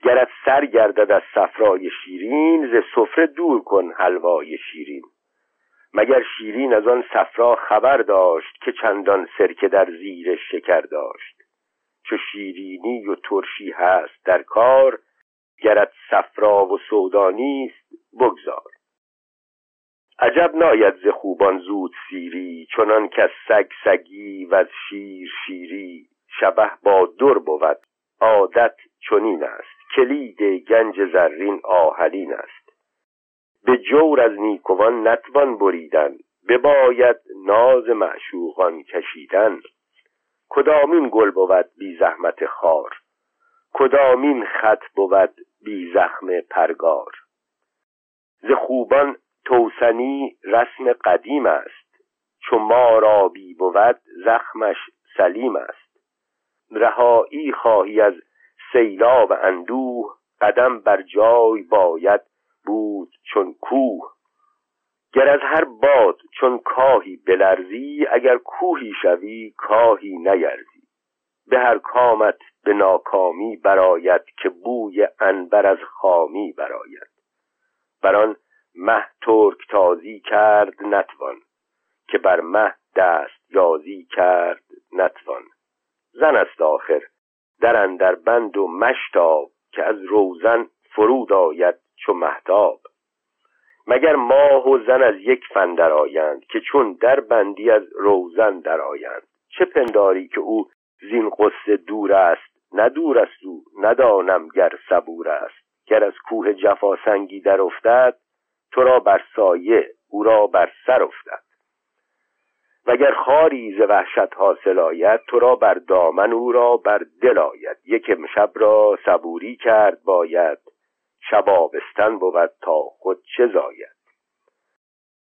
گرت سر گردد از صفرای شیرین ز سفره دور کن حلوای شیرین. مگر شیرین از آن صفرا خبر داشت که چندان سرکه در زیر شکر داشت؟ چو شیرینی و ترشی هست در کار گرت صفرا و سودانی است بگذار. عجب ناید ز خوبان زود سیری چنان که سگ سگی و از شیر شیری. شبه با در بود عادت چنین است. کلید گنج زرین آهلین است. به جور از نیکوان نتوان بریدن بباید ناز معشوقان کشیدن. کدامین گل بود بی زحمت خار؟ کدامین خط بود بی زخم پرگار؟ ز خوبان توسنی رسم قدیم است. چو ما را بی بود زخمش سلیم است. رهایی خواهی از سیلاب اندوه قدم بر جای باید بود چون کوه. گر از هر باد چون کاهی بلرزی اگر کوهی شوی کاهی نیرزی. به هر کامت به ناکامی براید که بوی انبر از خامی براید بر آن مه ترک تازی کرد نتوان که بر مه دست یازی کرد نتوان. زن است آخر در اندر بند و مشتاب که از روزن فرود آید چو محتاب مگر ماه و زن از یک فن آیند که چون در بندی از روزن آیند؟ چه پنداری که او زین قصه دور است؟ نه دور است او ندانم گر صبور است. گر از کوه جفا سنگی در افتد تو را بر سایه او را بر سر افتد. وگر خاری ز وحشت حاصل آید تو را بر دامن او را بر دل آید. یک امشب را صبوری کرد باید شبابستن بود تا خود چه زاید.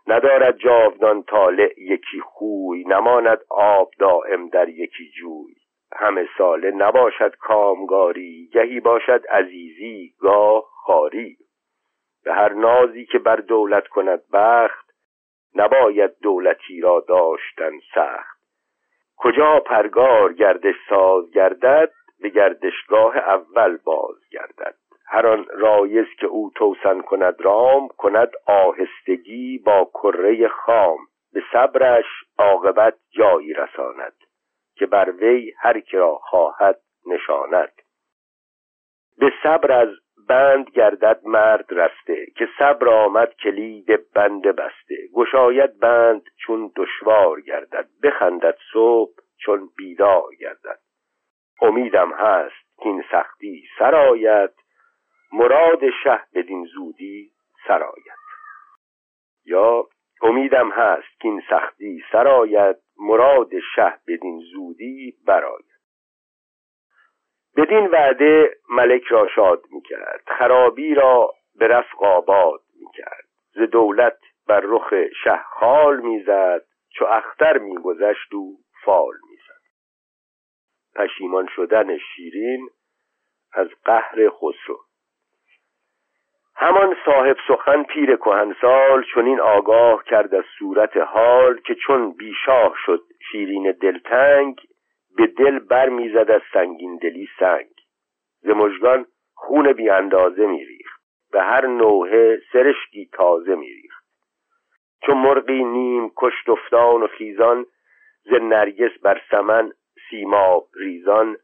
ندارد جاودان طالع یکی خوی نماند آب دائم در یکی جوی. همه ساله نباشد کامگاری گهی باشد عزیزی گاه خاری. به هر نازی که بر دولت کند بخت نباید دولتی را داشتن سخت. کجا پرگار گردش ساز گردد به گردشگاه اول باز گردد. هر آن رایز که او توسن کند رام کند آهستگی با کره خام. به صبرش عاقبت جایی رساند که بر وی هر که را خواهد نشاند. به صبر از بند گردد مرد رسته که صبر آمد کلید بند بسته. گشاید بند چون دشوار گردد بخندد صبح چون بیدار گردد. امیدم هست که این سختی سرایت مراد شه بدین زودی سرایت یا امیدم هست که این سختی سرایت مراد شه بدین زودی براید بدین وعده ملک را شاد می‌کرد. خرابی را به رفق آباد می‌کرد. ز دولت بر رخ شه خال می‌زد چو اختر میگذشت و فال می‌زد. پشیمان شدن شیرین از قهر خسرو. همان صاحب سخن پیر کهنسال این آگاه کرد از صورت حال که چون بیشاه شد شیرین دلتنگ به دل بر می‌زد از سنگین دلی سنگ. ز مژگان خون بی اندازه به هر نوحه سرشکی تازه میریخت. چون مرغی نیم کشت افتان و خیزان ز نرگس بر سمن سیماب ریزان.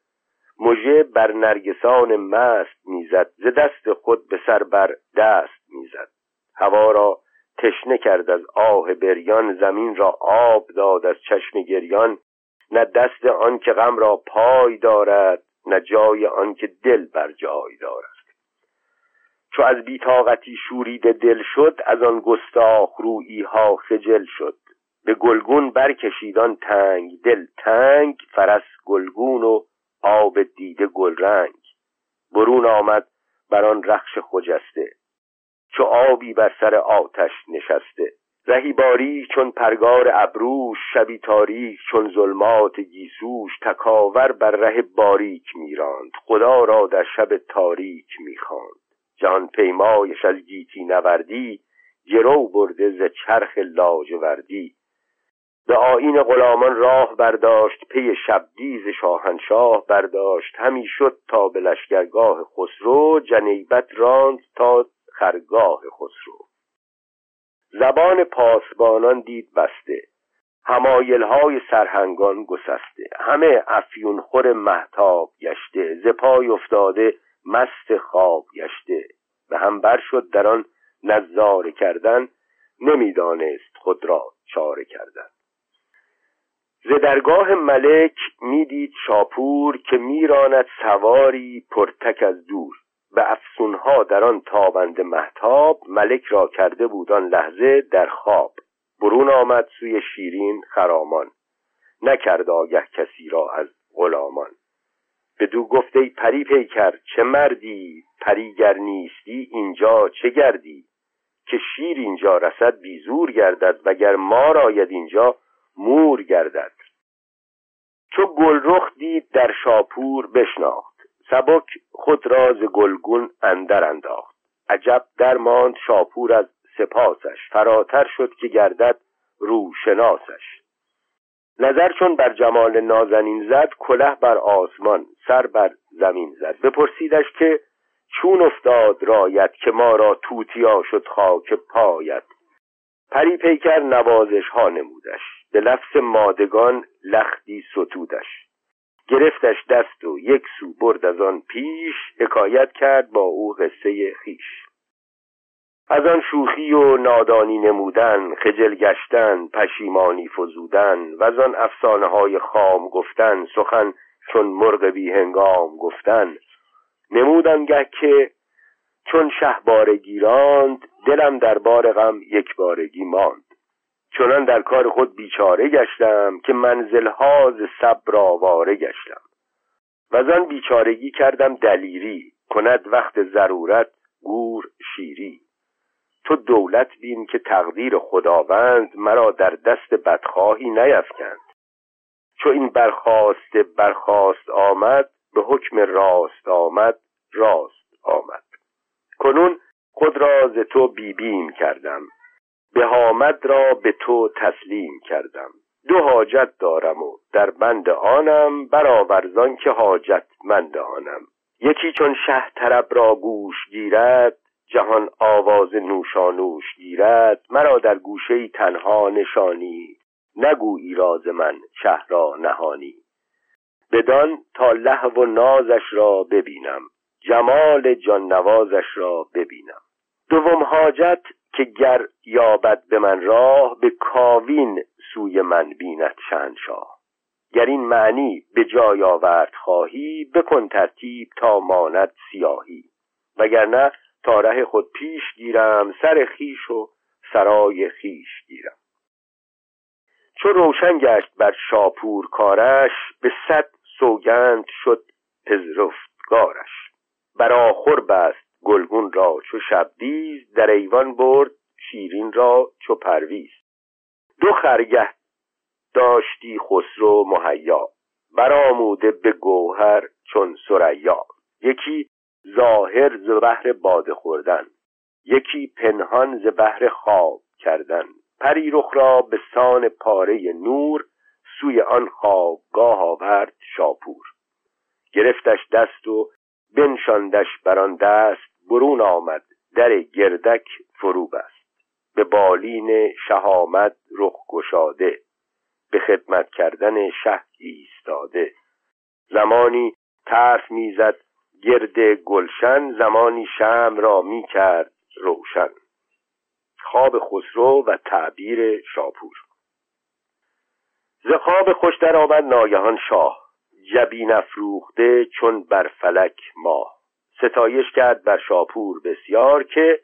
مژه بر نرگسان مست می‌زد ز دست خود به سر بر دست می‌زد. هوا را تشنه کرد از آه بریان زمین را آب داد از چشم گریان. نه دست آن که غم را پای دارد نه جای آن که دل بر جای دارد. چو از بی‌طاقتی شورید دل شد از آن گستاخ رویی ها خجل شد. به گلگون برکشید آن تنگ دل تنگ فرس گلگون و آب دیده گلرنگ. برون آمد بر آن رخش خجسته چو آبی بر سر آتش نشسته. رهی باریک چون پرگار ابروش شبی تاریک چون ظلمات گیسوش تکاور بر ره باریک میراند. خدا را در شب تاریک می‌خواند. جان پیمایش از گیتی نوردی گرو برده ز چرخ لاجوردی. به آین غلامان راه برداشت پی شبدیز شاهنشاه برداشت. همی شد تا به لشکرگاه خسرو جنیبت راند تا خرگاه خسرو. زبان پاسبانان دید بسته. های سرهنگان گسسته. همه افیون خور محتاب گشته. ز پای افتاده مست خواب گشته. به هم بر شد در آن نظاره کردن. نمی‌دانست خود را چاره کردن. ز درگاه ملک می‌دید شاپور که میراند سواری پرتک از دور. به افسونها در آن تابند محتاب ملک را کرده بود آن لحظه در خواب. برون آمد سوی شیرین خرامان. نکرد آگه کسی را از غلامان. دو گفته پری پیکر چه مردی؟ پریگر نیستی اینجا چه گردی؟ که شیر اینجا رسد بیزور گردد وگر مار آید اینجا مور گردد. چو گلرخ دید در شاپور بشناخت. سبک خود راز گلگون اندر انداخت. عجب درماند شاپور از سپاسش. فراتر شد که گردد روشناسش. نظر چون بر جمال نازنین زد کله بر آسمان سر بر زمین زد. بپرسیدش که چون افتاد رایت که ما را توتیا شد خاک پایت؟ پری پیکر نوازش ها نمودش. به لفظ مادگان لختی ستودش. گرفتش دست و یک سو برد از آن پیش حکایت کرد با او قصه خیش از آن شوخی و نادانی نمودن خجل گشتن پشیمانی فزودن و از آن افسانه های خام گفتن سخن چون مرغ بی هنگام گفتن. نمودن که چون شه بارگی راند دلم در بار غم یک بارگی ماند. چنان در کار خود بیچاره گشتم که منزلها ز صبر آواره گشتم. و آن بیچارگی کردم دلیری کند وقت ضرورت گور شیری. تو دولت بین که تقدیر خداوند مرا در دست بدخواهی نیفکند چو این برخواست برخواست آمد به حکم راست آمد راست آمد. کنون خود را ز تو بیبیم کردم. بهامد را به تو تسلیم کردم. دو حاجت دارم و در بند آنم برآورزان که حاجت مند آنم. یکی چون شه طرب را گوش گیرد جهان آواز نوشانوش گیرد مرا در گوشه تنها نشانی نگویی راز من شه را نهانی. بدان تا لحو و نازش را ببینم. جمال جان نوازش را ببینم. دوم حاجت که گر یابد به من راه به کاوین سوی من بیند شنشاه گر این معنی به جای آورد خواهی بکن ترتیب تا ماند سیاهی. وگرنه تا ره خود پیش گیرم سر خیش و سرای خیش گیرم. چون روشن گشت بر شاپور کارش به صد سوگند شد پذرفتگارش بر آخر بست گلگون را چو شبدیز در ایوان برد شیرین را چو پرویز. دو خرگه داشتی خسرو مهیا برآموده به گوهر چون سریا یکی ظاهر ز بهر باده خوردن یکی پنهان ز بهر خواب کردن. پری رخ را به سان پاره نور سوی آن خوابگاه آورد شاپور. گرفتش دست و بنشاندش بر آن دست برون آمد در گردک فرو بست به بالین شهامت رخ گشاده به خدمت کردن شه ایستاده. زمانی طرف می‌زد گرد گلشن زمانی شم را می کرد روشن. خواب خسرو و تعبیر شاپور. ز خواب خوش در آمد ناگهان شاه جبین افروخته چون بر فلک ماه. ستایش کرد بر شاپور بسیار که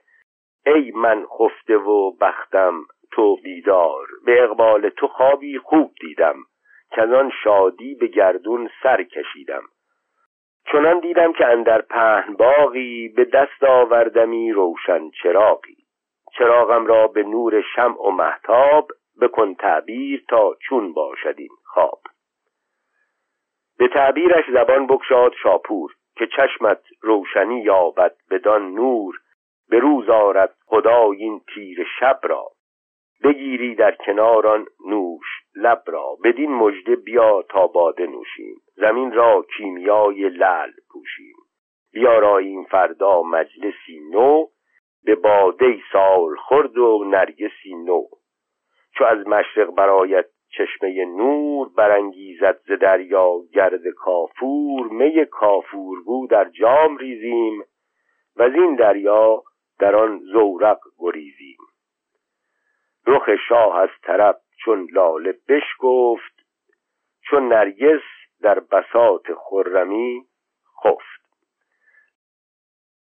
ای من خفته و بختم تو بیدار به اقبال تو خوابی خوب دیدم کنان شادی به گردون سر کشیدم. چنان دیدم که اندر پهن باقی به دست آوردمی روشن چراقی چراغم را به نور شمع و محتاب بکن تعبیر تا چون باشدین خواب. به تعبیرش زبان بکشاد شاپور. که چشمت روشنی یابد بدان نور به روز آرد خدا این تیر شب را. بگیری در کناران نوش لب را بدین مژده بیا تا باده نوشیم. زمین را کیمیای لل پوشیم. بیاراییم فردا مجلسی نو به باده سال خورد و نرگسی نو. چو از مشرق برایت چشمه نور برانگیزد ز دریا گرد کافور می کافورگو در جام ریزیم و از این دریا در آن زورق گریزیم. رخ شاه از طرب چون لاله بشکفت چون نرگس در بساط خرمی